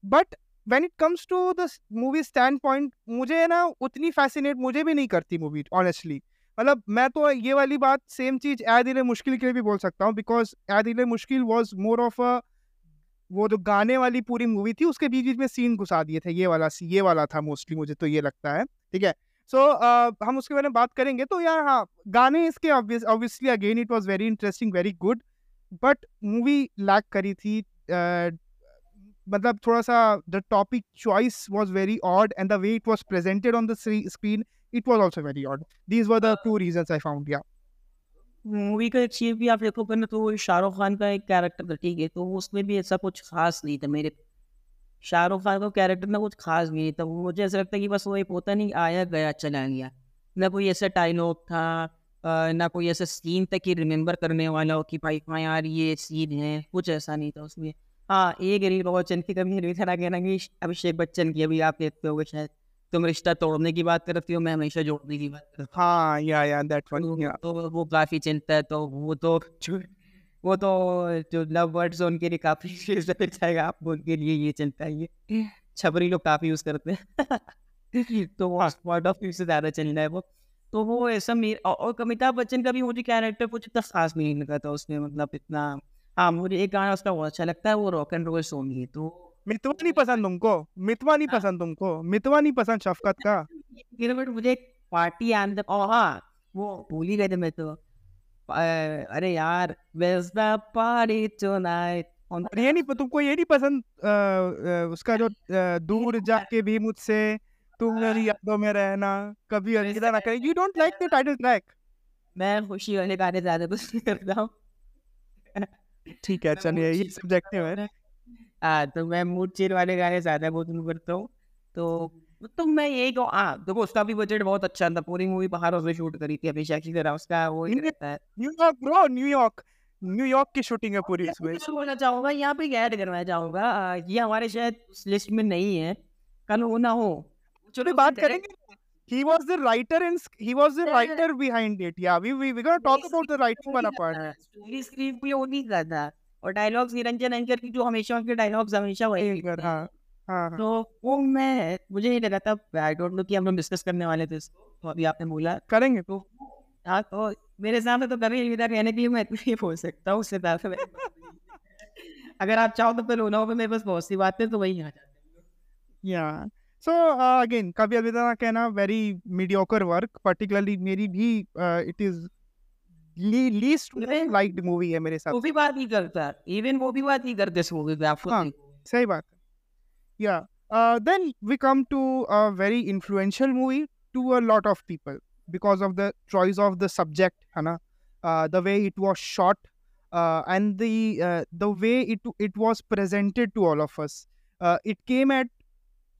but when it comes to the movie standpoint मुझे ना उतनी fascinate मुझे भी नहीं करती मूवी ऑनेस्टली मतलब मैं तो ये वाली बात सेम चीज़ ए दिल मुश्किल के लिए भी बोल सकता हूँ बिकॉज़ ए दिल मुश्किल वॉज़ मोर ऑफ़ अ वो जो गाने वाली पूरी मूवी थी उसके बीच बीच में सीन घुसा दिए थे ये वाला सी ये वाला था मोस्टली मुझे तो ये लगता है ठीक है? सो so, uh, हम उसके बारे में बात करेंगे तो यार हाँ गाने इसके obviously again it was very interesting very good but movie lack करी थी मतलब थोड़ा सा the topic choice was odd odd and the way it was presented on the screen it was also very odd. These were the two reasons I found. Yeah. Movie का चीज़ भी आप देखोगे ना तो शाहरुख खान का एक कैरेक्टर था ठीक है तो उसमें भी ऐसा कुछ खास नहीं था मेरे शाहरुख खान का कैरेक्टर ना कुछ खास नहीं था मुझे ऐसा लगता है कि बस वो एक होता नहीं आया गया चला गया ना कोई ऐसा डायलॉग था ना कोई ऐसा सीन था कि रिमेम्बर करने वाला हो कि भाई हाँ यार ये सीन है कुछ ऐसा नहीं था उसमें हाँ एक रील बच्चन की कभी रील था कहना कि अभिषेक बच्चन की अभी आप देखते हो शायद। तुम रिश्ता तोड़ने की बात करती हो मैं हमेशा जोड़ने की बात करती हाँ। या या दैट वन तो, तो वो काफ़ी चिंता है तो वो तो वो तो जो लव वर्ड्स उनके लिए काफ़ी जाएगा आप उनके लिए ये चिंता है ये छबरी लोग काफ़ी यूज़ करते हैं। तो वो पॉइंट ऑफ़ व्यू से ज़्यादा चल रहा है वो। तो वो ऐसा मेरे और अमिताभ बच्चन का भी मुझे कैरेक्टर कुछ इतना खास नहीं लगा था उसमें मतलब इतना हाँ मुझे एक गाना उसका बहुत अच्छा लगता है वो रॉक एंड रोल सॉन्ग ही तो मितवा नहीं पसंद तुमको? मितवा नहीं हाँ। पसंद तुमको? मितवा नहीं पसंद शफकत का? बट मुझे पार्टी एंड ओ हाँ वो भूल ही गए थे मैं तो। अरे यार where's the party tonight? ये नहीं तुमको ये नहीं पसंद आ, आ, उसका जो दूर जाके भी मुझसे तुम मेरी यादों में रहना कभी अलविदा ना करें। You don't like the title track मैं खुशी वाले गाने ज़्यादा पसंद करता हूँ। ठीक है चलिए ये सब्जेक्टिव है। हाँ तो मैं मूड चेंज वाले गाने ज़्यादा पसंद करता हूँ। तो तो मैं यही कहूँ हाँ देखो उसका भी बजट बहुत अच्छा था पूरी मूवी पहाड़ों से शूट करी थी हमेशा की तरह उसका वो ही रहता है। New York bro New York New York की शूटिंग है पूरी इसमें मैं बोलना चाहूँगा यहाँ पे ऐड करना चाहूँगा ये हमारे शायद लिस्ट में नहीं है कल हो ना हो चलो बात करेंगे he was the writer and he was the writer behind it. Yeah we we we gonna talk about the writing one part. Story script भी वो नहीं करता और डायलॉग्स निरंजन अंकर की जो हमेशा उनके डायलॉग्स हमेशा वही हाँ। हाँ हाँ तो वो मैं मुझे नहीं लगा था आई डोंट नो कि हम लोग डिस्कस करने वाले थे इसको तो अभी आपने बोला। करेंगे। तो हाँ तो मेरे सामने तो कभी अलविदा कहने के लिए मैं इतना ही बोल सकता हूँ उससे ज़्यादा अगर आप चाहो तो फिर होना हो मेरे पास बहुत सी बातें तो वही आ जाते या सो अगेन कभी अभी तरह कहना वेरी मीडियोकर वर्क पर्टिकुलरली मेरी भी it is least liked movie है मेरे साथ वो भी बात ही करता इवन वो भी बात ही करते इस मूवी में आपको सही बात yeah then we come to a very influential movie to a lot of people because of the choice of the subject है ना? The way it was shot and the way it it was presented to all of us it came at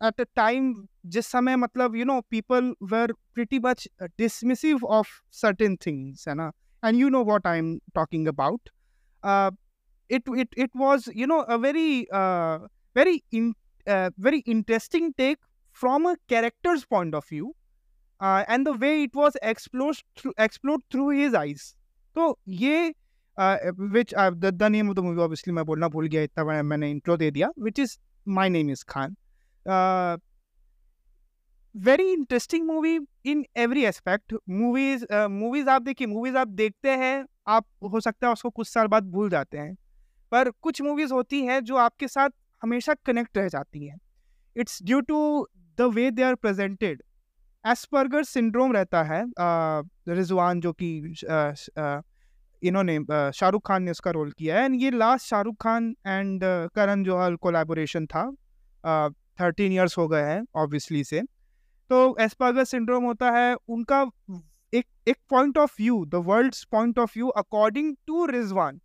at at a time जिस समय मतलब you know people were pretty much uh, dismissive of certain things है ना and you know what I'm talking about uh, it it it was you know a very uh, very in, uh, very interesting take from a character's point of view uh, and the way it was explored through, explored through his eyes तो ये which the name of the movie obviously मैं बोलना भूल गया इतना मैं- मैंने intro दे दिया which is my name is Very interesting movie in every aspect movies movies आप देखिए मूवीज़ आप देखते हैं आप हो सकता है उसको कुछ साल बाद भूल जाते हैं। पर कुछ मूवीज़ होती हैं जो आपके साथ हमेशा कनेक्ट रह जाती हैं। It's due to the way they are presented Asperger syndrome रहता है रिजवान जो कि अ, अ, इन्होंने शाहरुख खान ने उसका रोल किया है। एंड ये last Shahrukh Khan and Karan Johar collaboration था। थर्टीन ईयर्स हो गए हैं ऑब्वियसली से। तो एस्पर्गर सिंड्रोम होता है उनका एक एक point of view the world point of view according to Rizwan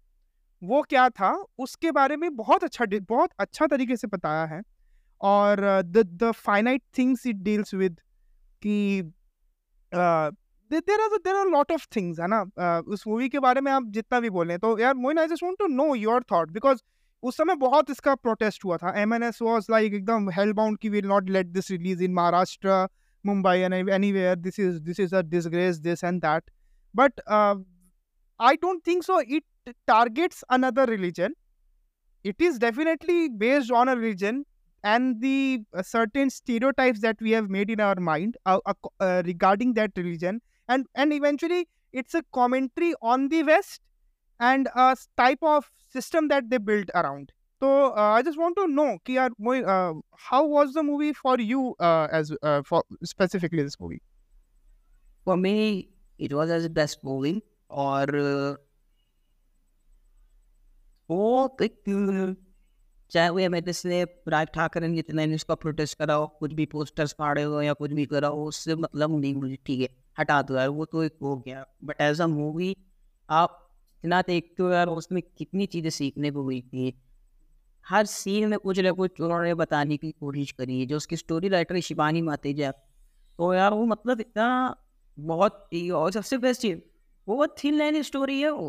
वो क्या था उसके बारे में बहुत अच्छा बहुत अच्छा तरीके से बताया है। और the the finite things it deals with कि there are there are lot of things है ना? Uh, उस मूवी के बारे में आप जितना भी बोलें तो यार Moin I just want to know your thought because उस समय बहुत इसका प्रोटेस्ट हुआ था। M N S was like एकदम हेल बाउंड की will not let this release in Maharashtra Mumbai and anywhere this is this is a disgrace this and that but I don't think so it targets another religion it is definitely based on a religion and the certain stereotypes that we have made in our mind regarding that religion and and eventually it's a commentary on the west and a s- type of system that they built around so uh, i just want to know ki yaar, Moin, uh, how was the movie for you uh, as uh, for specifically this movie For me, it was as best movie और वो एक चाहे वो M ने राज ठाकरे ने जितना ने उसका प्रोटेस्ट करा हो कुछ भी पोस्टर्स फाड़े हो या कुछ भी करा हो उससे मतलब नहीं मुझे ठीक है हटा दो यार वो तो एक हो गया बट एज अ मूवी आप इतना देखते हो यार उसमें कितनी चीज़ें सीखने को मिलती थी। हर सीन में कुछ ना कुछ उन्होंने बताने की कोशिश करी है, जो उसकी स्टोरी राइटर शिवानी मातेजा तो यार वो मतलब इतना बहुत और सबसे बेस्ट चीज़, वो बहुत थिन लाइन स्टोरी है वो।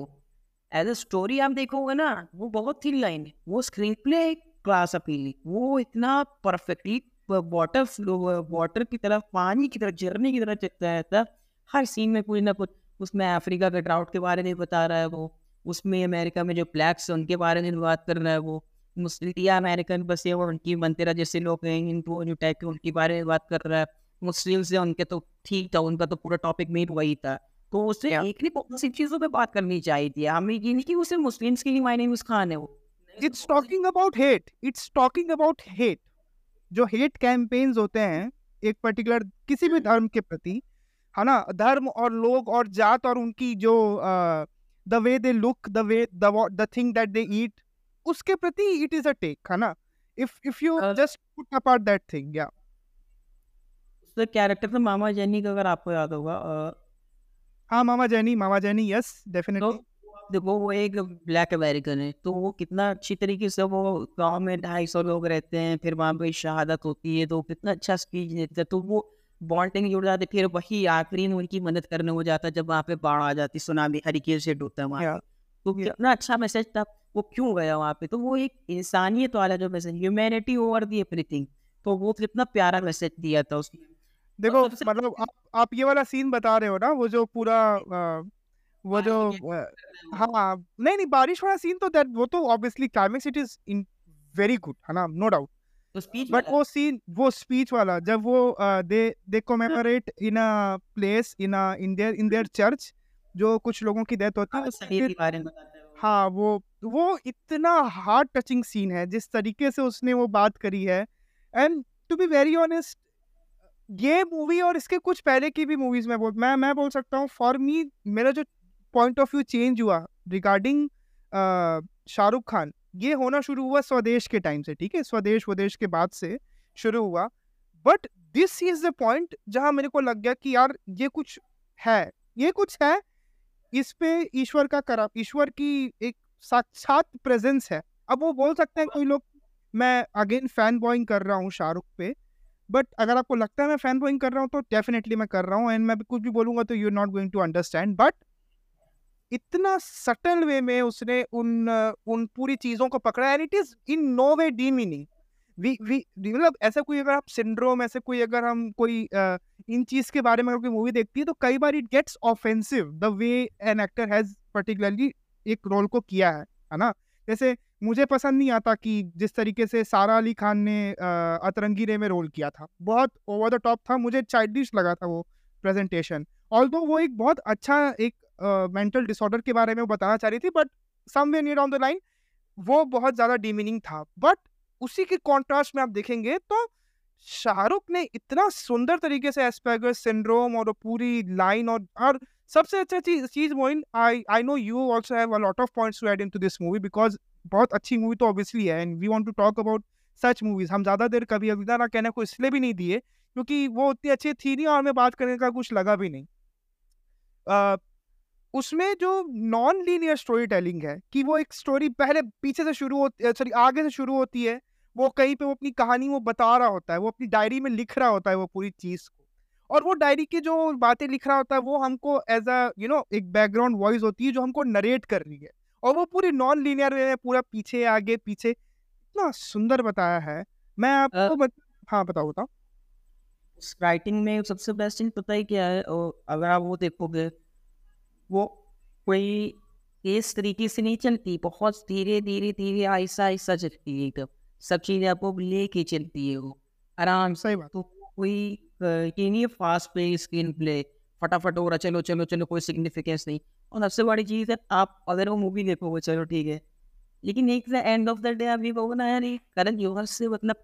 एज अ स्टोरी आप देखोगे ना, वो बहुत थिन लाइन है वो स्क्रीन प्ले क्लास अपील वो इतना परफेक्टली वाटर फ्लो वाटर की तरफ़, पानी की तरफ़, झरने की तरफ़ चलता रहता, हर सीन में कुछ ना कुछ। उसमें अफ्रीका के ड्राउट के बारे में बता रहा है वो। उसमें अमेरिका में जो ब्लैक्स हैं उनके बारे में बात कर रहा है वो। मुस्लिम अमेरिकन बसे वो उनकी मंतेरा जैसे लोग हैं इनको जो टाइप के उनके बारे में बात कर रहा है। मुस्लिम से उनके तो ठीक था उनका तो पूरा टॉपिक में वही था। तो उससे एक नहीं बहुत सी चीज़ों पे बात करनी चाहिए थी। हमें ये नहीं कि उसे मुस्लिम्स के लिए मायने उस खान है वो। It's talking about hate it's talking about hate जो हेट कैंपेन्स होते हैं एक पर्टिकुलर किसी भी धर्म के प्रति है ना? धर्म और लोग और जात और उनकी जो the way they look the way the thing that they eat उसके प्रति इट इज़ अ टेक है ना? If if you just put apart that thing या उसका कैरेक्टर था मामा जैनी का अगर आपको याद होगा हाँ, मामा जैनी मामा जैनी यस तो डेफ़िनिटली। देखो वो एक ब्लैक अमेरिकन है तो वो कितना अच्छी तरीके से वो गाँव में ढाई सौ लोग रहते हैं फिर वहाँ पे शहादत होती है तो कितना अच्छा स्पीच देता है तो वो बॉन्डिंग जुड़ जाती फिर वही आखिरी में उनकी मदद करने हो जाता जब वहाँ पे बाढ़ आ जाती सुनामी हरिकेन से डूबता है वहाँ तो कितना अच्छा मैसेज था वो क्यों गया वहाँ पे? तो वो एक इंसानियत वाला जो message humanity over the everything तो वो कितना प्यारा मैसेज दिया था उसने। देखो सबसे मतलब आप आप ये वाला सीन बता रहे हो ना वो जो पूरा वो जो हाँ, नहीं, नहीं बारिश वाला सीन तो दैट वो तो obviously climax it is in very good है ना, नो डाउट। तो स्पीच बट वो सीन वो स्पीच वाला जब वो they they commemorate in a place in a in their in their church जो कुछ लोगों की डेथ होती है बारे में बताता है वो। हाँ, वो वो इतना हार्ट टचिंग सीन है जिस तरीके से उसने वो बात करी है। And to be very honest ये मूवी और इसके कुछ पहले की भी मूवीज़ में बोल मैं मैं बोल सकता हूँ फॉर मी मेरा जो पॉइंट ऑफ़ व्यू चेंज हुआ रिगार्डिंग शाहरुख खान, ये होना शुरू हुआ स्वदेश के टाइम से, ठीक है? स्वदेश-वदेश के बाद से शुरू हुआ। But this is the point जहाँ मेरे को लग गया कि यार ये कुछ है, ये कुछ है, इस पे ईश्वर का करा ईश्वर की एक साक्षात प्रेज़ेंस है। अब वो बोल सकते हैं कोई लोग मैं अगेन फ़ैन बॉयिंग कर रहा हूँ शाहरुख पे, बट अगर आपको लगता है मैं फ़ैन बॉयिंग कर रहा हूँ तो डेफिनेटली मैं कर रहा हूँ एंड मैं कुछ भी बोलूँगा तो you are not going to understand but इतना सटल वे में उसने उन उन पूरी चीज़ों को पकड़ा and it is in no way demeaning. We we मतलब ऐसा कोई अगर आप सिंड्रोम ऐसे कोई अगर हम कोई अ, इन चीज़ के बारे में अगर कोई मूवी देखती है तो कई बार it gets offensive the way an actor has particularly एक रोल को किया है, है ना? जैसे मुझे पसंद नहीं आता कि जिस तरीके से सारा अली खान ने अतरंगी रे में रोल किया था। बहुत ओवर द टॉप था, मुझे चाइल्डिश लगा था वो प्रेज़ेंटेशन। ऑल्दो वो एक बहुत अच्छा एक मेंटल डिसऑर्डर के बारे में वो बताना चाह रही थी but somewhere near on the line वो बहुत ज़्यादा डीमीनिंग था। बट उसी के कॉन्ट्रास्ट में आप देखेंगे तो शाहरुख ने इतना सुंदर तरीके से एस्पर्गस सिंड्रोम और पूरी लाइन और और सबसे अच्छा चीज़ चीज़ Moin I I know you also have a lot of points to add into this movie because बहुत अच्छी मूवी तो ऑब्वियसली है and we want to talk about such movies. हम ज़्यादा देर कभी अलविदा ना कहने को इसलिए भी नहीं दिए क्योंकि वो उतनी अच्छी थी नहीं और हमें बात करने का कुछ लगा भी नहीं। अ, उसमें जो नॉन लीनियर स्टोरी टेलिंग है कि वो एक स्टोरी पहले पीछे से शुरू होती सॉरी आगे से शुरू होती है वो कहीं पे वो अपनी कहानी वो बता रहा होता है वो अपनी डायरी में लिख रहा होता है वो पूरी चीज़ को। और वो डायरी की जो बातें लिख रहा होता है वो हमको एज अ यू नो एक बैकग्राउंड वॉइस होती है जो हमको नरेट कर रही है। और वो पूरी नॉन लीनियर वे में पूरा पीछे आगे पीछे इतना सुंदर बताया है। मैं आपको बत... हाँ बताओ बताओ। राइटिंग में सबसे बेस्ट चीज़ पता है क्या है और अगर आप वो देखोगे वो कोई तेज तरीके से नहीं चलती बहुत धीरे धीरे धीरे आहिस्ता आहिस्ता चलती है एकदम। सब चीज़ें आपको लेके चलती है वो। आराम से तो कोई ये नहीं है फास्ट पे स्क्रीन प्ले फटाफट हो रहा चलो चलो चलो कोई सिग्निफिकेंस नहीं। और सबसे बड़ी चीज़ है आप अगर वो मूवी देखोगे चलो ठीक है। लेकिन एक एंड ऑफ़ द डे आप ये कहोगे ना यार करण जौहर से मतलब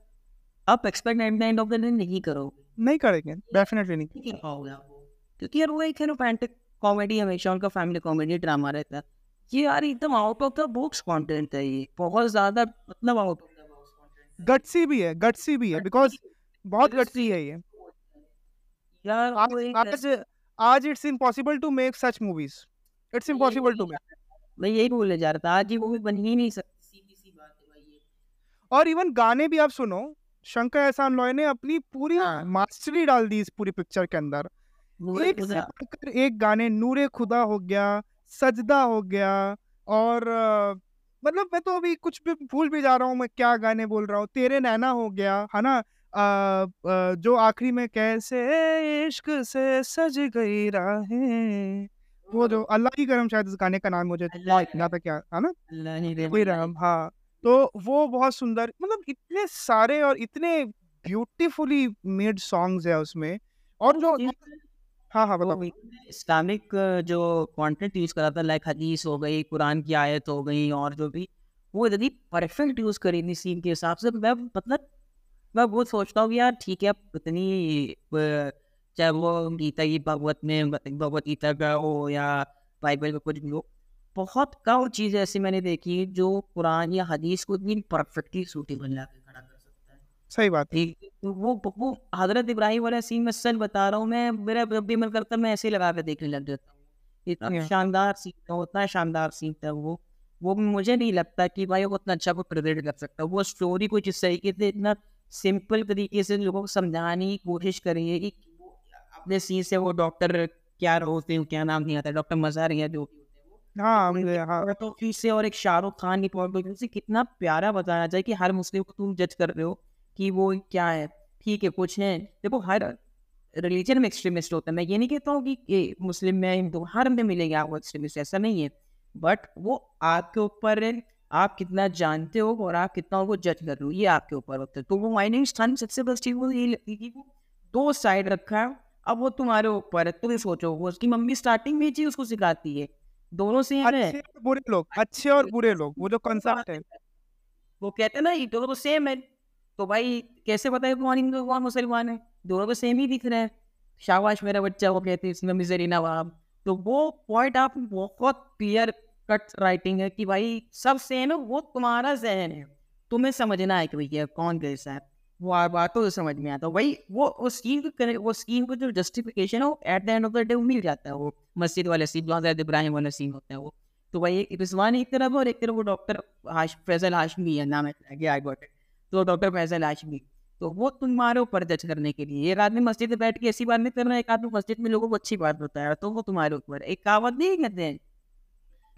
आप expect at the end of the day नहीं करोगे नहीं करेंगे। डेफिनेटली नहीं क्योंकि यार वो एक है रोमांटिक कॉमेडी हमेशा उनका फैमिली कॉमेडी ड्रामा रहता है। ये यार एकदम out of the box content है ये। बहुत ज़्यादा मतलब out of the box content gutsy भी है गट्सी भी है बिकॉज़ बहुत गट्सी है ये। यार आज आज आज it's impossible to make such movies it's impossible to make मैं यही बोलने जा रहा था आज ये मूवी बन ही नहीं सकती। सीधी सी बात है भाई ये। और इवन गाने भी आप सुनो शंकर एहसान लॉय ने अपनी पूरी हाँ। मास्टरी डाल दी इस पूरी पिक्चर के अंदर। एक खुदा एक गाने नूरे खुदा हो गया सजदा हो गया और मतलब मैं तो अभी कुछ भी भूल भी जा रहा हूँ मैं क्या गाने बोल रहा हूँ। तेरे नैना हो गया है ना? अ, अ, जो आखिरी में कैसे इश्क से सज गई राहें। वो जो अल्लाह की करम शायद इस गाने का नाम मुझे ही याद है क्या है ना? अल्लाह ही कोई राम हाँ तो वो बहुत सुंदर मतलब इतने सारे और इतने ब्यूटीफुली मेड सॉन्ग्स है उसमें और जो हाँ हाँ बताओ इस्लामिक जो कंटेंट यूज़ करा था लाइक हदीस हो गई कुरान की आयत हो गई और जो भी, वो इतनी परफेक्ट यूज़ करी थी सीन के हिसाब से। मैं मतलब मैं बहुत सोचता हूँ यार ठीक है, अब इतनी चाहे वो गीता की भगवत में, भगवत गीता का हो या बाइबल में कुछ भी हो, बहुत कम चीज़ ऐसी मैंने देखी जो कुरान या हदीस को इतनी परफेक्टली सूटेबल ला के खड़ा कर सकता है सही बात है। तो वो वो हज़रत इब्राहिम वाला सीन मैं सच बता रहा हूँ मैं मेरा जब भी मन करता मैं ऐसे लगा के देखने लग जाता हूँ। इतना शानदार सीन था उतना शानदार सीन था वो। वो मुझे नहीं लगता कि भाई वो उतना अच्छा को प्रेजेंट कर सकता। वो स्टोरी कुछ इस तरीके से इतना सिंपल तरीके से लोगों को समझाने की कोशिश करी है कि अपने सीन से वो डॉक्टर क्या होते हैं क्या नाम नहीं आता डॉक्टर मजार या जो हैं हाँ मुझे हाँ। व्यू से और एक शाहरुख खान की पॉइंट से कितना प्यारा बताया जाए कि हर मुस्लिम को तुम जज कर रहे हो। कि वो क्या है? ठीक है कुछ है। देखो हर रिलीजन में एक्सट्रीमिस्ट होता है। मैं ये नहीं कहता हूँ कि मुस्लिम में हिंदू हर में मिलेगा आपको एक्सट्रीमिस्ट ऐसा नहीं है। बट वो आपके ऊपर है आप कितना जानते हो और आप कितना उनको जज कर रहे हो ये आपके ऊपर होता है। तो वो माइनिंग स्थान सबसे बस चीज़ वो ये लगती कि वो दो साइड रखा है। अब वो तुम्हारे ऊपर है तुम ही सोचो वो उसकी मम्मी स्टार्टिंग में चीज़ उसको सिखाती है। दोनों से अच्छे बुरे लोग अच्छे और बुरे लोग वो जो कंसेप्ट है। वो कहते हैं ना ये दोनों तो सेम है। तो भाई कैसे है कौन हिंदू कौन मुसलमान है? दोनों को सेम ही दिख रहे हैं। शाबाश मेरा बच्चा, वो कहते हैं, इसमें मिजरी नवाब तो वो पॉइंट आप बहुत क्लियर कट राइटिंग है कि भाई सब सेम है, वो तुम्हारा जहन है। तुम्हें समझना है कि भैया कौन कैसा है। वो बातों से समझ में आता है। वही वो उस स्कीम को वो स्कीम को जो जस्टिफिकेशन है at the end of the day मिल जाता है वो। मस्जिद वाला सीन हज़रत इब्राहिम वाला सीन होता है वो। तो भाई एक रिजवान एक तरफ़ और एक तरफ़ वो डॉक्टर हाश, फैजल हाशमी है, नाम है आई गॉट इट तो डॉक्टर फैजल हाशमी तो वो तुम्हारे ऊपर जज करने के लिए। एक आदमी मस्जिद में बैठ के ऐसी बात नहीं कर रहा है एक आदमी मस्जिद में लोगों को अच्छी बात बताया तो वो तुम्हारे ऊपर। एक कहावत नहीं कहते हैं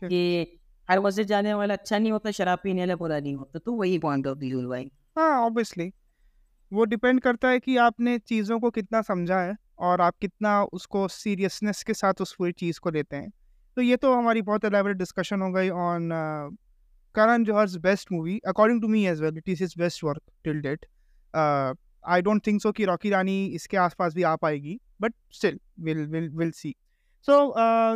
कि हर मस्जिद जाने वाला अच्छा नहीं होता शराब पीने वाला बुरा नहीं होता तो वही पॉइंट ऑफ़ व्यू भाई। हाँ ऑब्वियसली वो डिपेंड करता है कि आपने चीज़ों को कितना समझा है और आप कितना उसको सीरियसनेस के साथ उस पूरी चीज़ को लेते हैं। तो ये तो हमारी बहुत एलेबरेट डिस्कशन हो गई on Karan Johar's best movie according to me as well it is his best work till date I don't think so कि रॉकी रानी इसके आसपास भी आ पाएगी but still will will will see so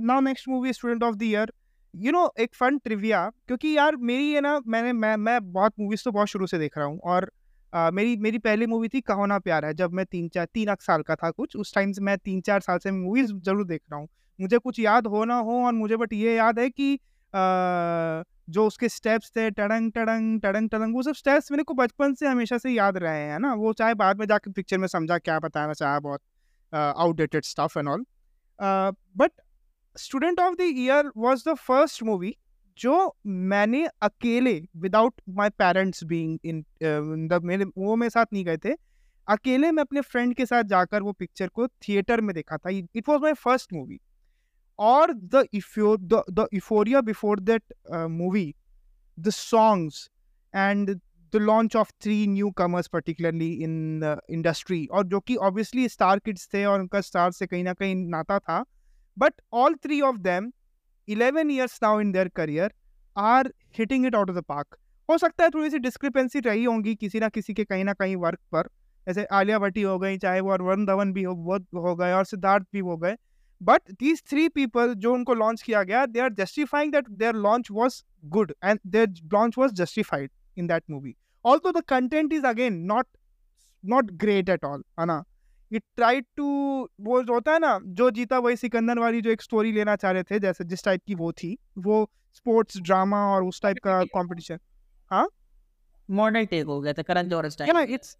now next movie student of the year you know एक fun trivia क्योंकि यार मेरी है ना मैंने मैं मैं बहुत मूवीज़ तो बहुत शुरू से देख रहा हूँ और अ, मेरी मेरी पहली मूवी थी कहो ना प्यार है जब मैं तीन चार तीन एक साल का था कुछ उस टाइम से मैं तीन चार साल से मूवीज़ ज़रूर देख रहा हूँ। मुझे कुछ याद हो ना हो और मुझे बट ये याद है कि जो उसके स्टेप्स थे, टड़ंग टड़ंग टड़ंग टड़ंग, वो सब स्टेप्स मेरे को बचपन से हमेशा से याद रहे हैं ना? वो चाहे बाद में जाकर पिक्चर में समझा, क्या बताना चाहा, बहुत outdated stuff and all but student of the year was the first movie जो मैंने अकेले without my parents being in the मेरे, वो मेरे साथ नहीं गए थे। अकेले मैं अपने फ्रेंड के साथ जाकर वो पिक्चर को थिएटर में देखा था। It was my first movie और the the euphoria before that movie the songs and the launch of three newcomers particularly in the industry और जो कि ऑब्वियसली स्टार किड्स थे और उनका स्टार से कहीं ना कहीं नाता था but all three of them 11 years now in their career, are hitting it out of the park. हो सकता है थोड़ी सी डिस्क्रिपेंसी रही होंगी किसी ना किसी के कहीं ना कहीं वर्क पर, जैसे आलिया भट्टी हो गई, चाहे वो वरुण धवन भी हो, वो हो गए, और सिद्धार्थ भी हो गए बट दीज थ्री पीपल जो उनको लॉन्च किया गया they are justifying that their launch was good and their launch was justified in that movie also the content is again not not great at all है ना? It try to वो जो होता है ना जो जीता वही सिकंदर वाली जो एक स्टोरी लेना चाह रहे थे जैसे जिस टाइप की वो थी वो स्पोर्ट्स ड्रामा और उस टाइप का कंपटीशन मॉडर्न टेक हो गया था Karan Johar know it's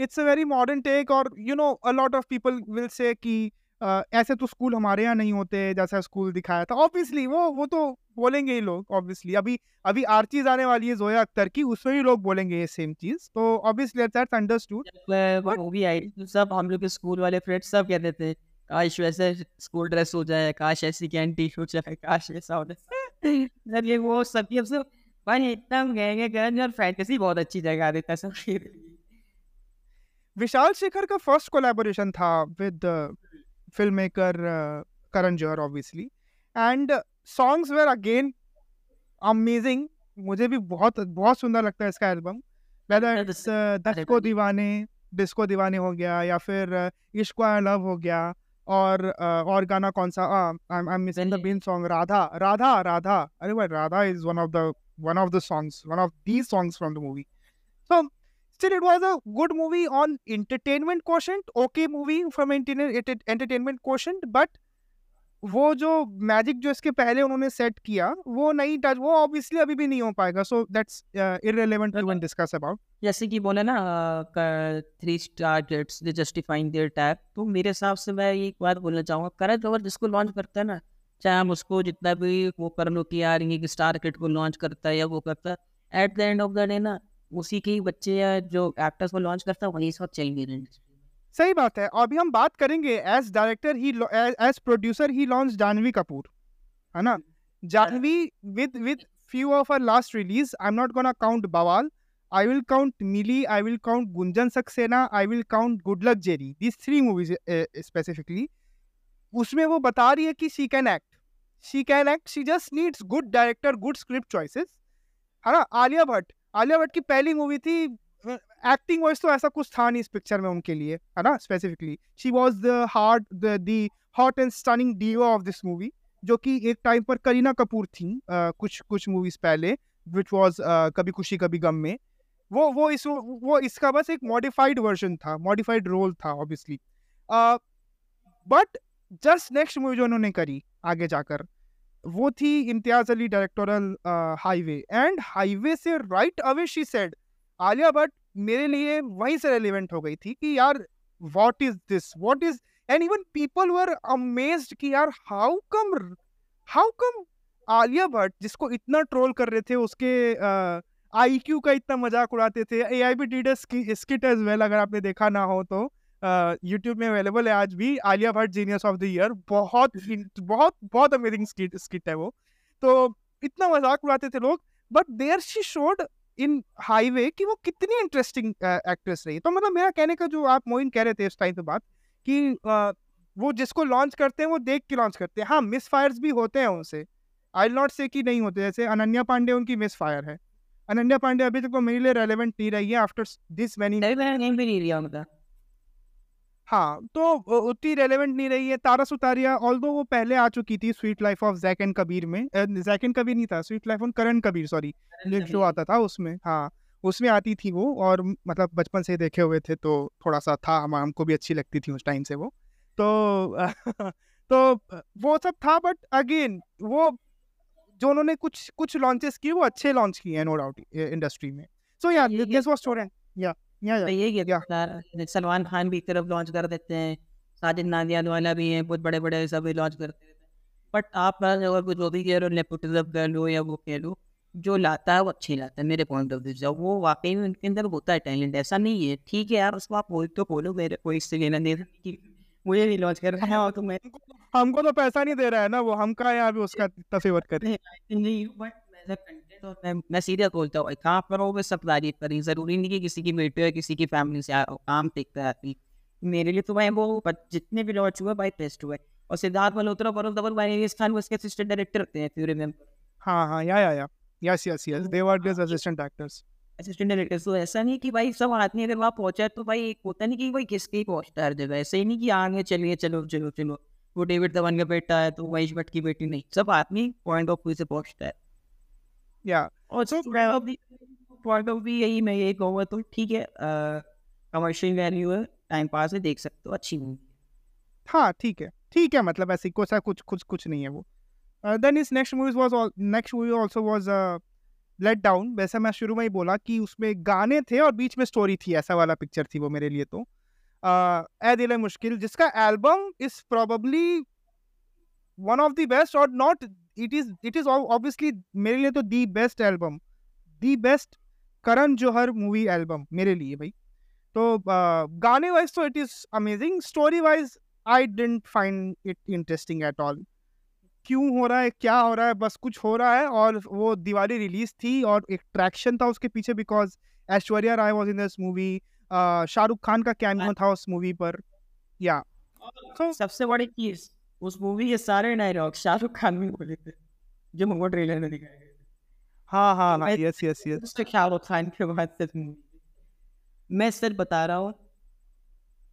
it's a very modern take और you know a lot of people will say कि uh, ऐसे तो स्कूल हमारे यहाँ नहीं होते जैसा स्कूल दिखाया था। ऑब्वियसली वो वो तो बोलेंगे ही लोग ऑब्वियसली अभी अभी आर्चीज आने वाली है जोया अख्तर की उसमें भी लोग बोलेंगे ये सेम चीज़। तो obviously that's understood movie I तो सब हम लोग के स्कूल वाले फ्रेंड्स सब कहते थे काश वैसे स्कूल ड्रेस हो जाए काश ऐसी कैंटीन हो जाए काश ऐसा हो जाए। ये वो सब ये सब भाई इतना गए गए और फैंटेसी बहुत अच्छी जगह देता सब विशाल शेखर का फ़र्स्ट कोलैबोरेशन था with film maker Karan Johar obviously and songs were again amazing मुझे भी बहुत बहुत सुंदर लगता है इसका album whether it's disco Deewane disco Deewane हो गया या फिर इश्क लव हो गया और uh, और गाना कौन सा? I am missing the? Been song Radha Radha Radha अरे भाई Radha is one of the one of the songs one of these songs from the movie. So still it was a good movie on entertainment quotient okay movie from entertain- entertainment quotient but वो जो magic जो इसके पहले उन्होंने set किया वो नहीं touch वो ऑब्वियसली अभी भी नहीं हो पाएगा so that's irrelevant to even discuss about जैसे कि बोले ना three star gets they justifying their tag तो मेरे हिसाब से मैं एक बात बोलना चाहूँगा करण जौहर जिसको लॉन्च करता है ना चाहे हम उसको जितना भी वो कर लो कि यार ये स्टार किट को लॉन्च करता है या वो करता है at the end of the day ना उसी के बच्चे या जो एक्टर्स को लॉन्च करता है वही सब चल गए सही बात है। और अभी हम बात करेंगे एज डायरेक्टर ही एज प्रोड्यूसर ही लॉन्च जानवी कपूर है ना? Janhvi with with few of her last release i'm not gonna count bawal i will count mili i will count gunjan saxena i will count good luck these three movies uh, specifically उसमें वो बता रही है कि she can act she can act she just needs good director good script choices है ना? आलिया भट्ट आलिया भट्ट की पहली मूवी थी एक्टिंग वाइज तो ऐसा कुछ था नहीं इस पिक्चर में उनके लिए है ना specifically she was the heart the hot and stunning duo of this movie जो कि एक टाइम पर करीना कपूर थी uh, कुछ कुछ मूवीज़ पहले विच वॉज़ uh, कभी खुशी कभी गम में। वो वो इस वो इसका बस एक मॉडिफाइड वर्जन था मॉडिफाइड रोल था obviously but just next movie जो उन्होंने करी आगे जाकर वो थी Imtiaz Ali directorial highway and highway से right away she said Alia Bhatt मेरे लिए वहीं से रेलिवेंट हो गई थी कि यार what is this what is and even people were amazed कि यार how come how come Alia Bhatt जिसको इतना ट्रोल कर रहे थे उसके आई uh, क्यू का इतना मज़ाक उड़ाते थे A I B the skit as well अगर आपने देखा ना हो तो। यूट्यूब में अवेलेबल है आज भी Alia Bhatt genius of the year बहुत बहुत बहुत अमेजिंग स्किट स्किट है वो। तो इतना मज़ाक उड़ाते थे लोग but there she showed in highway कि वो कितनी इंटरेस्टिंग एक्ट्रेस रही। तो मतलब मेरा कहने का जो आप मोइन कह रहे थे इस टाइम पे बात कि uh, वो जिसको लॉन्च करते हैं वो देख के लॉन्च करते हैं। हाँ मिस फायर्स भी होते हैं उनसे। आई नॉट से कि नहीं होते जैसे अनन्या पांडे उनकी मिस फायर है। अनन्या पांडे अभी तक तो मेरे लिए रेलिवेंट नहीं रही है आफ्टर दिस मैनी हाँ तो उतनी रेलेवेंट नहीं रही है। तारा सुतारिया ऑल दो वो पहले आ चुकी थी sweet life of Jack and Kabir में जैक एंड कबीर नहीं था sweet life of Karan Kabir sorry एक शो आता था उसमें हाँ उसमें आती थी वो और मतलब बचपन से देखे हुए थे तो थोड़ा सा था हम हमको भी अच्छी लगती थी उस टाइम से वो। तो तो वो सब था बट अगेन वो जो उन्होंने कुछ कुछ लॉन्चेस किए वो अच्छे लॉन्च किए हैं नो डाउट इंडस्ट्री में। सो या दिस वाज स्टूडेंट या तो ये। सलमान खान भी तरफ़ लॉन्च कर देते हैं। साजिद नादियान वाला भी है बहुत बड़े बड़े सब लॉन्च करते हैं। बट आप अगर कुछ जो भी कह लो नेपोटिज्म कह लो या वो कह लो जो लाता है वो अच्छी लाता है मेरे पॉइंट ऑफ़ व्यू से। वो वाकई में उनके अंदर होता है टैलेंट ऐसा नहीं है। ठीक है यार उसको आप बोल तो बोलो मेरे कोई इससे लेना नहीं मुझे नहीं लॉन्च कर रहा है तो मैं हमको तो पैसा नहीं दे रहा है ना वो हम कहा यहाँ भी उसका तफेवर कर? नहीं बट तो मैं मैं सीधे बोलता हूँ कहाँ पर हो सब तारीफ़ करी ज़रूरी नहीं कि किसी की बेटे है किसी की फैमिली से काम देखता है मेरे लिए तो भाई वो जितने भी लॉन्च हुए भाई बेस्ट हुए। और सिद्धार्थ मल्होत्रा वरुण धवन भाई खान उसके असिस्टेंट डायरेक्टर होते हैं रिमेंबर हाँ हाँ yeah yeah yeah. Yes yes yes they were this assistant actors assistant director तो ऐसा नहीं कि भाई सब आदमी अगर वहाँ पहुँचा तो भाई एक होता नहीं कि भाई किसके ही पहुँचता हर जगह। ऐसे ही नहीं कि आगे चलिए चलो चलो चलो। वो डेविड धवन का बेटा है तो वही भट्ट की बेटी नहीं। सब आदमी पॉइंट ऑफ़ व्यू से पहुँचता है। या और पॉइंट ऑफ़ व्यू यही मैं ये कहूँगा तो ठीक है कमर्शियल वैल्यू है टाइम पास है देख सकते हो अच्छी मूवी हाँ। ठीक है ठीक है मतलब ऐसे कुछ कुछ कुछ कुछ नहीं है वो। देन इस next movie was next movie also was let down वैसे मैं शुरू में ही बोला कि उसमें गाने थे और बीच में स्टोरी थी ऐसा वाला पिक्चर थी वो मेरे लिए तो। ए दिल मुश्किल जिसका album is probably one of the best और not it is it is obviously मेरे लिए तो the best album the best Karan Johar movie album मेरे लिए भाई। तो गाने वाइज तो it is amazing story wise I didn't find it interesting at all क्यों हो रहा है क्या हो रहा है बस कुछ हो रहा है और वो दिवाली रिलीज़ थी और एक ट्रैक्शन था उसके पीछे because Aishwarya Rai was in this movie Shahrukh Khan का कैमियो था उस मूवी पर या so, सबसे बड़ी चीज़ उस मूवी के सारे डायलॉग शाहरुख खान भी बोले थे जो मुझको ट्रेलर में दिखाए गए हाँ हाँ yes yes yes Shahrukh Khan के बाद से मैं सर बता रहा हूँ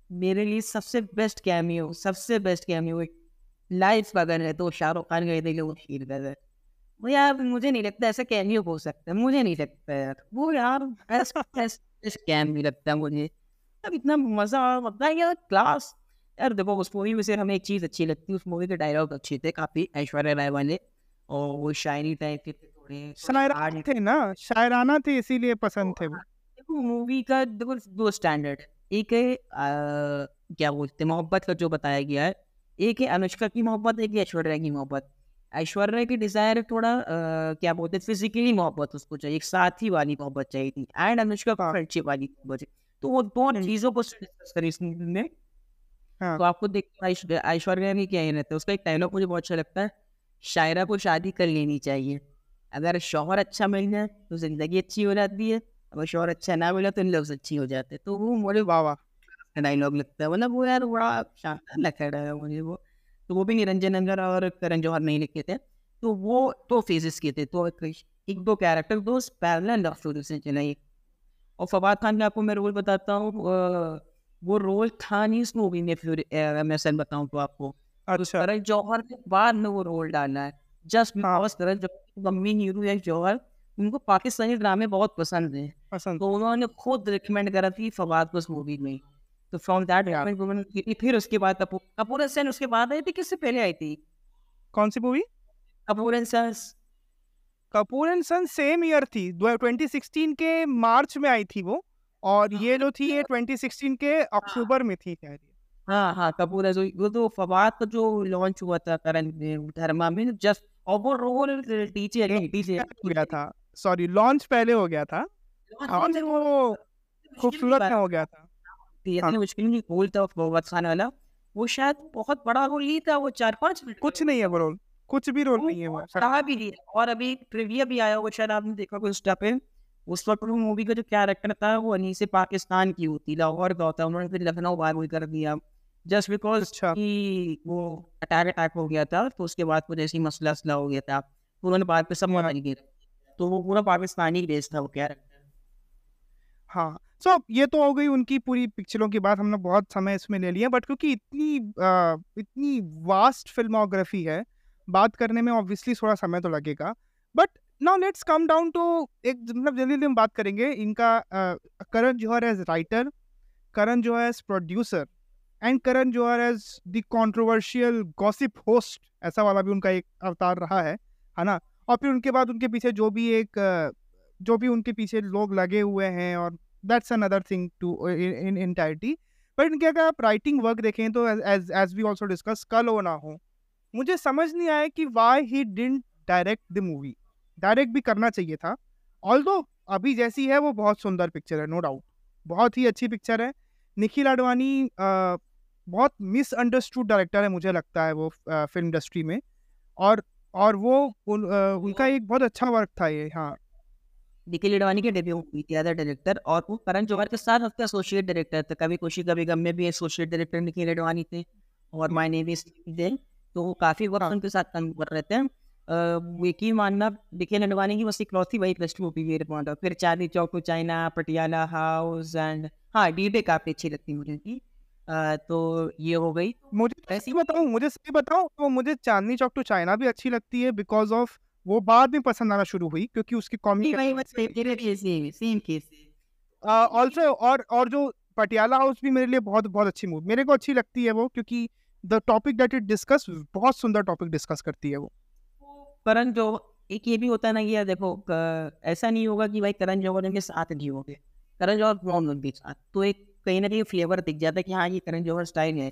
मेरे लिए सबसे बेस्ट कैमियो सबसे बेस्ट कैमियो लाइफ अगर है तो शाहरुख खान गए थे वो शीर कर वो यार मुझे नहीं लगता ऐसा कैमियो हो सकता है मुझे नहीं लगता यार। वो यार ऐसा कैम नहीं लगता मुझे। अब इतना मज़ा आता है यार क्लास यार देखो उस मूवी में से हमें एक चीज़ अच्छी लगती है उस मूवी के डायलॉग अच्छे थे काफ़ी ऐश्वर्या राय वाले और वो शायरी टाइप के थे थोड़े थे ना शायराना थे इसीलिए पसंद थे वो। देखो मूवी का देखो दो स्टैंडर्ड एक है क्या बोलते हैं मोहब्बत का जो बताया गया है। एक है अनुष्का की मोहब्बत एक है ऐश्वर्या की मोहब्बत। ऐश्वर्या की डिज़ायर थोड़ा आ, क्या बोलते हैं फिजिकली मोहब्बत उसको चाहिए एक साथी वाली मोहब्बत चाहिए थी। एंड अनुष्का को हाँ। फ्रेंडशिप वाली मोहब्बत तो वो दोनों हम्म, चीज़ों को डिस्कस करी इस movie में हाँ। तो आपको देख ऐश्वर्या की क्या ही रहता है, उसका एक डायलॉग मुझे बहुत अच्छा लगता है, शायरा को शादी कर लेनी चाहिए। अगर शोहर अच्छा मिल जाए तो ज़िंदगी अच्छी हो जाती है, अगर शोहर अच्छा ना मिला तो इन लोग अच्छी हो जाते हैं। तो वो मुझे वाह डायलॉग लगता है मतलब वो यार बड़ा शानदार लगता है मुझे वो। तो वो भी निरंजन नंगर और करण जौहर नहीं लिखे थे तो वो दो फेजेस के थे तो एक दो कैरेक्टर दो लव स्टोरी से चलाई। और फवाद खान का आपको मैं रोल बताता हूँ वो रोल था नहीं इस मूवी में फिर मैं सर बताऊँ तो आपको तो अच्छा। करण जौहर ने बाद में वो रोल डालना है। जस्ट हाँ। बिकॉज़ करण जौहर मम्मी नीरू या जौहर उनको पाकिस्तानी ड्रामे बहुत पसंद हैं। पसंद। तो उन्होंने खुद रिकमेंड करा थी फवाद को उस मूवी में। तो फ्रॉम दैट की थी। फिर उसके बाद कपूर कपूर एंड उसके बाद आई थी? किससे पहले आई थी? कौन सी movie Kapoor and sons Kapoor and son same year थी 2016 के मार्च में आई थी वो। और ये जो थी ये 2016 के अक्टूबर में थी शायद हाँ हाँ कपूर है जो वो तो फवाद का जो लॉन्च हुआ था करण धर्मा में जस्ट और वो रोल टीचर है हो गया था। सॉरी लॉन्च पहले हो गया था। और वो खूबसूरत हो गया था। हाँ इतनी मुश्किल नहीं रोल था फवाद खान वाला। वो शायद बहुत बड़ा रोल ही था वो चार पाँच मिनट कुछ नहीं है वो रोल कुछ भी रोल नहीं है वो रहा भी और अभी ट्रिविया भी आया होगा शायद आपने देखा इंस्टा पे। उस वक्त वो मूवी का जो कैरेक्टर था वो अनी से पाकिस्तान की होती लाहौर का होता उन्होंने फिर लखनऊ बार कर दिया। जस्ट बिकॉज़ अच्छा। वो अटैक अटैक हो गया था तो उसके बाद कुछ ऐसी मसला असला हो गया था। तो उन्होंने बाद में सब हाँ। बदल गया तो वो पूरा पाकिस्तानी बेस था वो कैरेक्टर हाँ सो so, ये तो हो गई उनकी पूरी पिक्चरों की बात हमने बहुत समय इसमें ले लिया बट क्योंकि इतनी आ, इतनी वास्ट फिल्मोग्राफी है बात करने में ऑब्वियसली थोड़ा समय तो लगेगा but now let's come down to एक मतलब जल्दी जल्दी हम बात करेंगे। इनका Karan Johar as writer Karan Johar as producer and Karan Johar as the controversial gossip host ऐसा वाला भी उनका एक अवतार रहा है है ना? और फिर उनके बाद उनके पीछे जो भी एक जो भी उनके पीछे लोग लगे हुए हैं, और that's another thing to in entirety but इनके अगर आप राइटिंग वर्क देखें तो as as we also discuss Kal Ho Na Ho, मुझे समझ नहीं आया कि why he didn't direct the movie direct भी करना चाहिए था। ऑल अभी जैसी है वो बहुत सुंदर पिक्चर है नो डाउट बहुत ही अच्छी पिक्चर है। निखिल आडवाणी बहुत मिसअंडरस्टूड डायरेक्टर है मुझे लगता है वो फ़िल्म इंडस्ट्री में। और और वो उन, अ, उनका एक बहुत अच्छा वर्क था ये हाँ। निखिल अडवाणी के डेब्यू हुई थी डायरेक्टर और वो करण जौहर के साथ उसके एसोसिएट डायरेक्टर थे। कभी खुशी कभी गम में भी एसोसिएट डायरेक्टर निखिल अडवाणी थे और माय नेम इज़ तो वो काफ़ी वक्त उनके साथ काम कर रहे थे। यकीन मानना निखिल अडवाणी की बस इकलौती वही बेस्ट मूवी मेरे पॉइंट फिर Chandni Chowk to China Patiala house and हाँ डी डे काफ़ी अच्छी लगती मुझे थी तो ये हो गई। मुझे तो ऐसी सही बताऊँ मुझे सही बताऊँ तो मुझे चांदनी चौक टू चाइना भी अच्छी लगती है बिकॉज़ ऑफ़ वो बाद में पसंद आना शुरू हुई क्योंकि उसकी केस ऑल्सो और और जो पटियाला हाउस भी मेरे लिए बहुत बहुत अच्छी मूवी मेरे को अच्छी लगती है वो क्योंकि the topic that it discuss बहुत सुंदर टॉपिक डिस्कस करती है वो। करण जो एक ये भी होता है ना कि यार देखो ऐसा नहीं होगा कि भाई करण जौहर उनके साथ जियोगे करण जौहर कौन उनके साथ? तो एक कहीं ना कहीं फ्लेवर दिख जाता है कि हाँ ये करण जौहर स्टाइल है।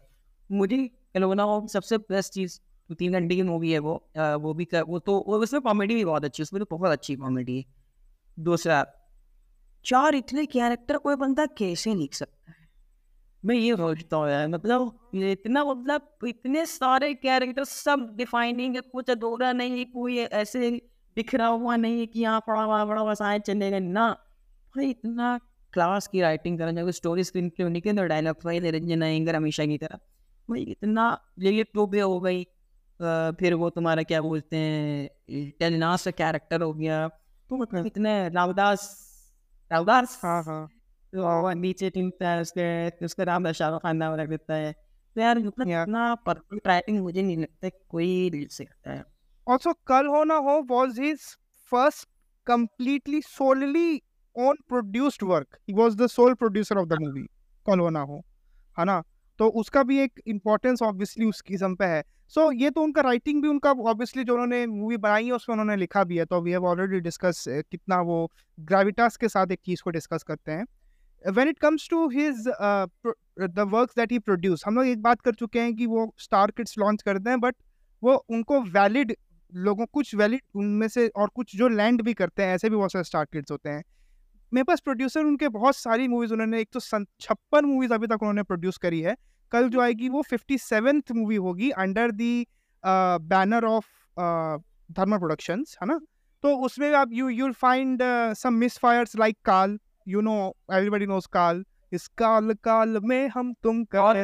मुझे लोगों ना सबसे बेस्ट चीज़ तो तीन घंटे की मूवी है वो। अ, वो भी कर, वो तो वो उसमें कॉमेडी भी बहुत अच्छी है उसमें तो बहुत अच्छी कॉमेडी है। दूसरा चार इतने कैरेक्टर कोई बंदा कैसे लिख सकता है? मैं ये सोचता हूँ यार मतलब इतना मतलब इतने सारे कैरेक्टर सब डिफाइनिंग है कुछ अधूरा नहीं है कोई ऐसे बिखरा हुआ नहीं है कि यहाँ पड़ा बड़ा हुआ साइड चलेगा ना भाई इतना क्लास की राइटिंग करना चाहिए स्टोरी स्क्रीन प्ले होने के अंदर डायलॉग भाई निरंजन अयंगर हमेशा की तरह। भाई इतना ये टोबे हो गई फिर वो तुम्हारा क्या बोलते हैं टेलनास का कैरेक्टर हो गया। तो मतलब इतने रावदास रावदास हाँ हाँ। तो नीचे टिमता है उसके उसका नाम शाहरुख खान नाम रख देता है तो यार मतलब इतना परफेक्ट राइटिंग मुझे नहीं लगता कोई है also Kal Ho Na Ho was his first completely solely own produced work. He was the sole producer of the movie कल हो ना हो है ना? तो उसका भी एक इम्पोर्टेंस ऑब्वियसली उस किस्म पे है। सो so, ये तो उनका राइटिंग भी उनका ऑब्वियसली जो उन्होंने मूवी बनाई है उसमें उन्होंने लिखा भी है। तो वी हैव ऑलरेडी डिस्कस कितना वो ग्रेविटास के साथ एक चीज़ को डिस्कस करते हैं। When it comes to his the works that he produce हम लोग एक बात कर चुके हैं कि वो स्टार किड्स लॉन्च करते हैं बट वो उनको वैलिड लोगों, कुछ वैलिड उनमें से और कुछ जो लैंड भी करते हैं, ऐसे भी बहुत सारे स्टार किड्स होते हैं। मेरे पास प्रोड्यूसर उनके बहुत सारी मूवीज़ उन्होंने, एक तो छप्पन मूवीज़ अभी तक उन्होंने प्रोड्यूस करी है। कल जो आएगी वो फिफ्टी सेवेंथ मूवी होगी under the banner of Dharma productions है ना? तो उसमें आप you you'll find some misfires like Kaal you know everybody knows Kaal is Kaal काल में हम तुम कर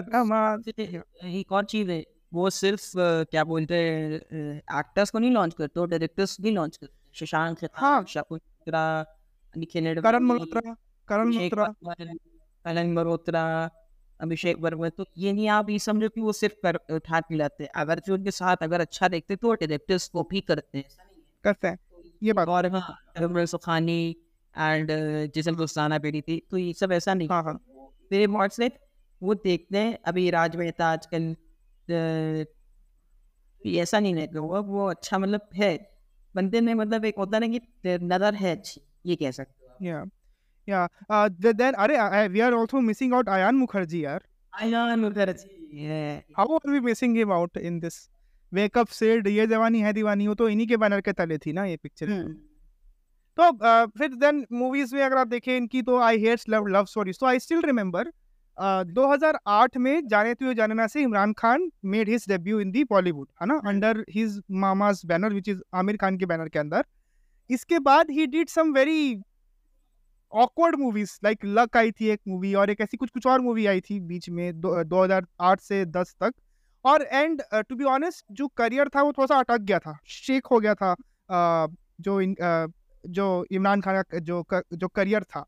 एक और चीज़ है वो सिर्फ़ क्या बोलते हैं एक्टर्स को नहीं लॉन्च करते डायरेक्टर्स भी लॉन्च करते शशांक हाँ शाकुरा करण मल्होत्रा करण मल्होत्रा। करण मल्होत्रा अभिषेक वर्मा तो ये नहीं आप ये समझो कि वो सिर्फ़ कर उठा के लाते। अगर जो उनके साथ अगर अच्छा देखते तो डायरेक्टर्स को भी करते हैं। करते हैं। ये बात। और हाँ सुखानी एंड जिसम दोस्ताना बेटी थी तो ये सब ऐसा नहीं हाँ हाँ। मेरे मॉड से वो देखते हैं अभी राज मेहता आजकल ऐसा नहीं रहता वो वो अच्छा मतलब है। बंदे में मतलब एक होता ना कि नज़र है अच्छी ये कह सकते हो या या देन अरे we are also missing out Ayan Mukerji यार। Ayan Mukerji how are we missing him out in this wake up Sid Yeh Jawaani Hai दीवानी वो तो इन्हीं के बैनर के तले थी ना ये पिक्चर। तो uh, फिर देन मूवीज़ में अगर आप देखें इनकी तो I hates love love stories तो आई स्टिल रिमेंबर 2008 में जाने तो जानना से Imran Khan made his debut in the Bollywood है ना? Under his mama's banner which is Aamir Khan के बैनर के अंदर। इसके बाद he did some very awkward movies like luck आई थी एक मूवी और एक ऐसी कुछ कुछ और मूवी आई थी बीच में दो, 2008 से 10 तक। और एंड टू बी ऑनेस्ट जो करियर था वो थोड़ा सा अटक गया था शेक हो गया था uh, जो इन uh, जो इमरान खान का जो जो करियर था।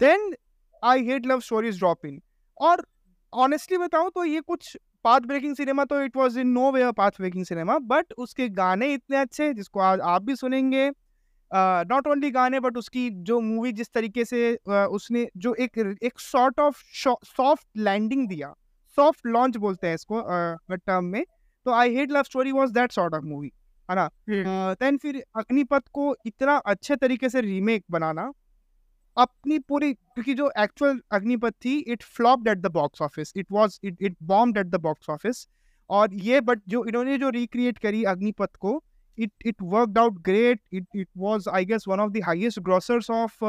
Then I hate love stories drop in और ऑनेस्टली बताऊँ तो ये कुछ पाथ ब्रेकिंग सिनेमा तो it was in no way path breaking cinema but उसके गाने इतने अच्छे जिसको आज आप भी सुनेंगे। नॉट uh, ओनली गाने बट उसकी जो मूवी जिस तरीके से uh, उसने जो एक एक सॉर्ट ऑफ़ सॉफ्ट लैंडिंग दिया। सॉफ्ट लॉन्च बोलते हैं इसको टर्म uh, में। तो I hate love story was that sort of movie है ना? देन फिर अग्निपथ को इतना अच्छे तरीके से रीमेक बनाना अपनी पूरी क्योंकि जो एक्चुअल अग्निपथ थी it flopped at the box office it was it it bombed at the box office और ये बट जो इन्होंने जो रिक्रिएट करी अग्निपथ को it it worked out great it it was I guess one of the highest grossers of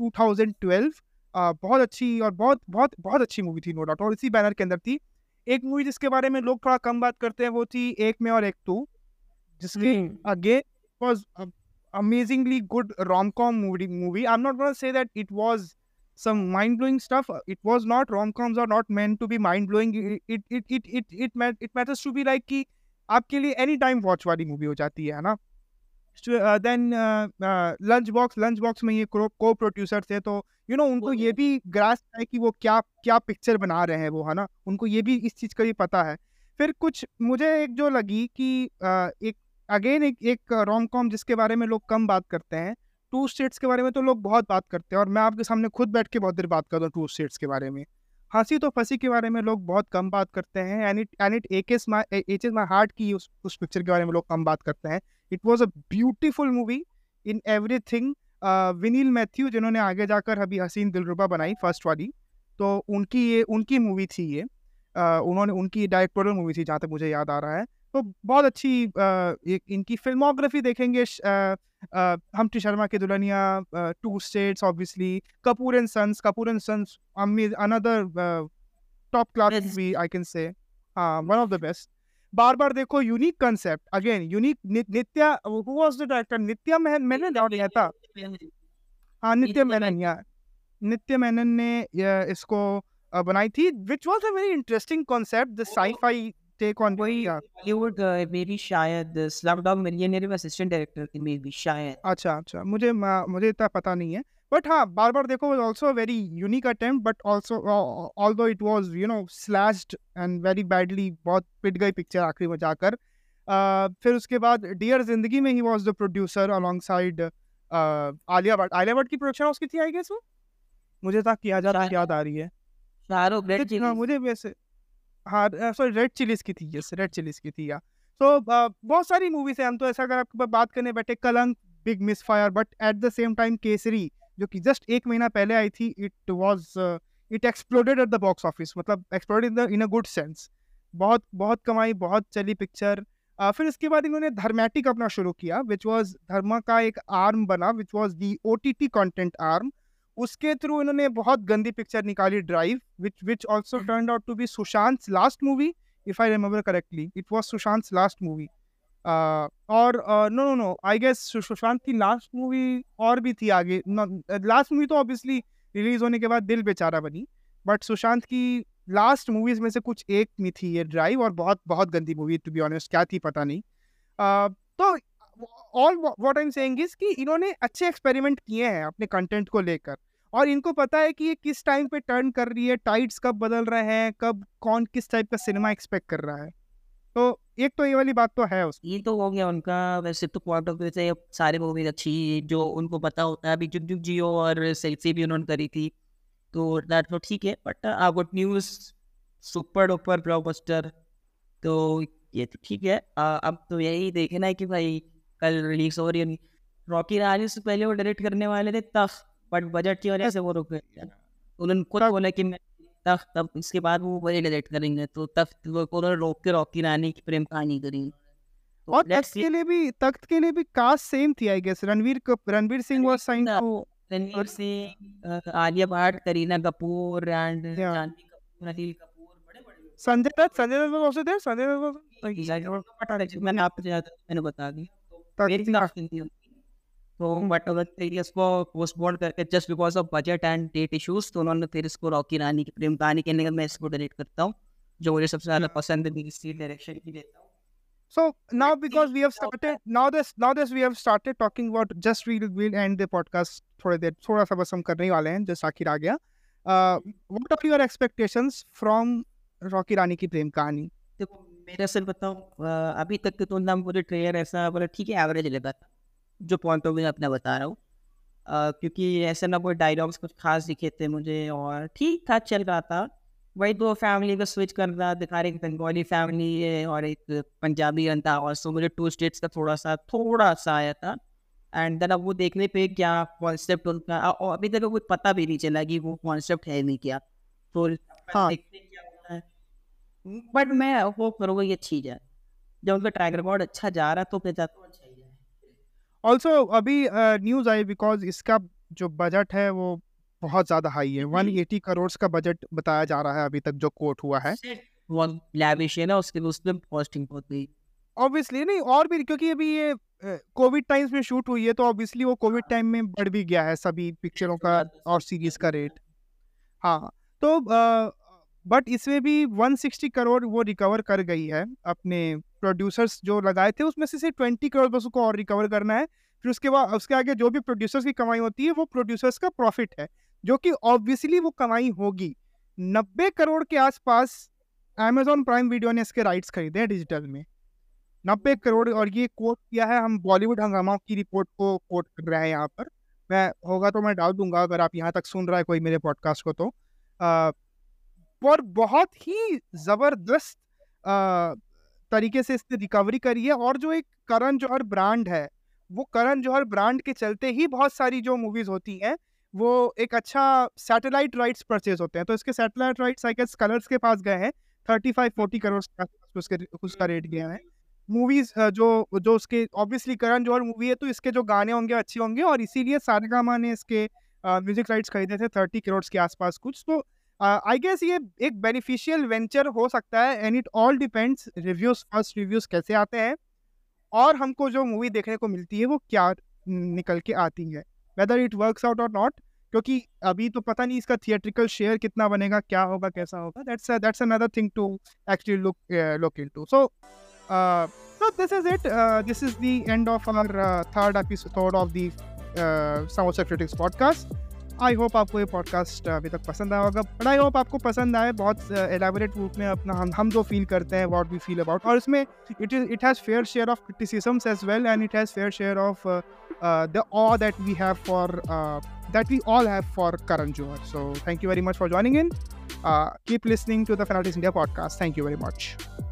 2012 Uh, बहुत अच्छी और बहुत बहुत बहुत अच्छी मूवी थी नो डाउट और इसी बैनर के अंदर थी। एक मूवी जिसके बारे में लोग थोड़ा कम बात करते हैं वो थी एक में और एक टू। जिसके again was amazingly good rom movie movie I am not gonna say that it was some mind blowing stuff it was not rom or not meant to be mind blowing it matters to be like कि आपके लिए any time watch वाली movie हो जाती है ना? Then lunch box lunch box में ये को प्रोड्यूसर थे तो यू नो उनको ये तो भी ग्रास है कि वो क्या क्या पिक्चर बना रहे हैं वो है ना? उनको ये भी इस चीज़ का भी पता है। फिर कुछ मुझे एक जो लगी कि uh, एक अगेन एक एक रोम कॉम जिसके बारे में लोग कम बात करते हैं टू स्टेट्स के बारे में तो लोग बहुत बात करते हैं और मैं आपके सामने खुद बैठ के बहुत देर बात करता हूँ टू स्टेट्स के बारे में। हँसी तो फंसी के बारे में लोग बहुत कम बात करते हैं एंड इट एंड इट एक एच इज़ माई हार्ट की उस उस पिक्चर के बारे में लोग कम बात करते हैं। It was a beautiful movie in everything Vinil Mathew जिन्होंने आगे जाकर अभी हसीन दिलरुबा बनाई फ़र्स्ट वाली तो उनकी ये उनकी मूवी थी ये uh, उन्होंने उनकी डायरेक्टोरियल मूवी थी जहाँ तक मुझे याद आ रहा है। तो बहुत अच्छी एक इनकी फिल्मोग्राफी देखेंगे हम Sharma Ki Dulhania two states obviously Kapoor and sons Kapoor and sons another top class movie I can say one of the best Baar Baar Dekho unique concept again unique Nitya who was the director Nitya Mehra मैंने doubt लिया था हाँ नित्य मेनन या नित्य मेनन ने इसको बनाई थी which was a very interesting concept the sci fi take on वही बॉलीवुड मेरी शायद स्लमडॉग मिलियनेयर में असिस्टेंट डायरेक्टर थी मे बी शायद। अच्छा अच्छा मुझे मुझे इतना पता नहीं है। बट हाँ Baar Baar Dekho was also very unique attempt but also although it was you know slashed and very badly बहुत पिट गई पिक्चर आखिरी में जाकर। uh, फिर उसके बाद डियर ज़िंदगी में he was the producer alongside Alia Bhatt. Alia Bhatt की प्रोडक्शन उसकी थी आई गेस वो? मुझे तक याद याद आ रही है। मुझे वैसे सॉरी रेड चिलीज की थी यस रेड चिलीज की थी या तो बहुत सारी मूवीज़ है हम तो ऐसा अगर आपके बात करने बैठे Kalank big misfire but at the same time Kesari जो कि जस्ट एक महीना पहले आई थी it was it exploded at the box office मतलब exploded in in a good sense बहुत बहुत कमाई बहुत चली पिक्चर uh, फिर इसके बाद इन्होंने धर्मेटिक अपना शुरू किया विच वॉज़ धर्मा का एक आर्म बना which was the O T T content arm उसके थ्रू इन्होंने बहुत गंदी पिक्चर निकाली drive which which also turn out to be Sushant last movie if I remember correctly it was Sushant last movie और no no no I guess Sushant की last movie और भी थी आगे। लास्ट मूवी तो obviously release होने के बाद दिल बेचारा बनी बट सुशांत की लास्ट मूवीज़ में से कुछ एक में थी ये ड्राइव और बहुत बहुत गंदी मूवी टू बी ऑनेस्ट क्या थी पता नहीं। Uh, तो all what I am saying is कि इन्होंने अच्छे एक्सपेरिमेंट किए हैं अपने कंटेंट को लेकर। और इनको पता है कि ये किस टाइम पे टर्न कर रही है टाइट्स कब बदल रहे हैं कब कौन किस टाइप का सिनेमा एक्सपेक्ट कर रहा है। तो एक तो ये वाली बात तो है उसकी ये तो हो गया उनका वैसे तो पॉइंट ऑफ़ व्यू से सारे मूवीज़ अच्छी जो उनको पता होता है। अभी जुग जुग जियो और सेल्फी भी उन्होंने करी थी तो दैट तो ठीक है but uh good news super duper blockbuster तो ये तो ठीक है। आ, अब तो यही देखना है कि भाई कल रिलीज़ हो रही है रॉकी राज से पहले वो डायरेक्ट करने वाले थे तफ बट बजट की वजह से वो रुक गए। उन्होंने खुद बोला कि मैं तब तब इसके बाद वो वही डायरेक्ट करेंगे। तो वो उन्होंने रोक के रॉकी रानी की प्रेम कहानी करी। तो और तख्त के लिए भी तख्त के लिए भी कास्ट सेम थी I guess Ranveer Ranveer Singh was sign to Ranveer Singh Alia Bhatt Kareena Kapoor and Janhvi Kapoor Anil Kapoor बड़े बड़े संजय दत्त संजय दत्त कौन से थे संजय दत्त मैंने आपको मैंने बता दी तो मेरी कास्ट थी तो बट अगर इसको पोस्टपोन करके just because of budget and date issues तो उन्होंने फिर इसको रॉकी रानी की प्रेम कहानी कहने का मैं इसको डायरेक्ट करता हूँ जो मुझे सबसे ज़्यादा पसंद है इसी डायरेक्शन की देता हूँ So now because we have started now this now this we have started talking about just we'll we'll end the podcast. थोड़े देर थोड़ा सा बस हम करने वाले हैं जस्ट आखिर आ गया। What are your expectations from Rocky Rani Ki Prem Kahani? देखो मेरा सर बताऊँ अभी तक तो तुलना मुझे ट्रेलर ऐसा बोला ठीक है एवरेज लगा था जो पॉइंट ऑफ़ व्यू अपना बता रहा हूँ। क्योंकि ऐसे ना कोई डायलॉग्स कुछ खास दिखे थे मुझे और ठीक ठाक चल रहा था। वही दो फैमिली का स्विच कर रहा दिखा रहे बंगाली फैमिली है और एक पंजाबी था और सो मुझे टू स्टेट्स का थोड़ा सा थोड़ा सा आया था। एंड देन अब वो देखने पे क्या कॉन्सेप्ट उनका और अभी तक कुछ पता भी नहीं चला कि वो कॉन्सेप्ट है नहीं क्या। तो हाँ। बट मैं होप करूँगा ये अच्छी जाए जब उनका ट्रैक रिकॉर्ड अच्छा जा रहा है तो चाहता हूँ। अच्छा ऑल्सो अभी न्यूज़ आई बिकॉज़ इसका जो बजट है वो बहुत ज़्यादा हाई है। वन एटी करोड़ का बजट बताया जा रहा है अभी तक जो कोट हुआ है। ऑब्वियसली नहीं और भी क्योंकि अभी ये कोविड टाइम्स में शूट हुई है तो ऑब्वियसली वो कोविड टाइम में बढ़ भी गया है सभी पिक्चरों का और सीरीज़ का रेट हाँ। तो बट इसमें भी 160 करोड़ वो रिकवर कर गई है अपने प्रोड्यूसर्स जो लगाए थे उसमें से सिर्फ़ ट्वेंटी करोड़ बस उसको और रिकवर करना है। फिर उसके बाद उसके आगे जो भी प्रोड्यूसर्स की कमाई होती है वो प्रोड्यूसर्स का प्रॉफिट है जो कि ऑब्वियसली वो कमाई होगी। नब्बे करोड़ के आसपास अमेजोन प्राइम वीडियो ने इसके राइट्स खरीदे हैं डिजिटल में। नब्बे करोड़ और ये कोट किया है हम बॉलीवुड हंगामा की रिपोर्ट को कोट कर रहे हैं यहाँ पर। मैं होगा तो मैं डाल दूँगा अगर आप यहाँ तक सुन रहा है कोई मेरे पॉडकास्ट को तो। आ, और बहुत ही ज़बरदस्त तरीके से इसने रिकवरी करी है और जो एक करण जौहर ब्रांड है, वो करण जौहर ब्रांड के चलते ही बहुत सारी जो मूवीज़ होती हैं, वो एक अच्छा सैटेलाइट राइट्स परचेज होते हैं। तो इसके satellite rights I guess Colors के पास गए हैं थर्टी फाइव फोर्टी करोड़ उसके, उसका रेट गया है। मूवीज़ जो जो उसके ऑब्वियसली करण जौहर मूवी है तो इसके जो गाने होंगे, अच्छे होंगे और इसीलिए सारेगामा ने इसके म्यूज़िक राइट्स खरीदे थे थर्टी करोड़ के आसपास कुछ। तो आई गेस ये एक बेनिफिशियल वेंचर हो सकता है and it all depends reviews first reviews कैसे आते हैं और हमको जो मूवी देखने को मिलती है वो क्या निकल के आती है वेदर इट वर्क्स आउट और नॉट क्योंकि अभी तो पता नहीं इसका थिएट्रिकल शेयर कितना बनेगा क्या होगा कैसा होगा that's that's another thing to actually look look into so it. Uh, this is the end of our uh, third episode of the uh, Samosa Critics podcast. I hope आपको ये podcast अभी तक पसंद आया होगा। बट आई होप आपको पसंद आए, बहुत एलेबोरेट रूप में अपना हम हम जो फील करते हैं वॉट वी फील अबाउट और इसमें it is it has fair share of criticisms as well and it has fair share of the aw that we have for that we all have for Karan Johar so thank you very much for joining in keep keep to the the India podcast thank you very much.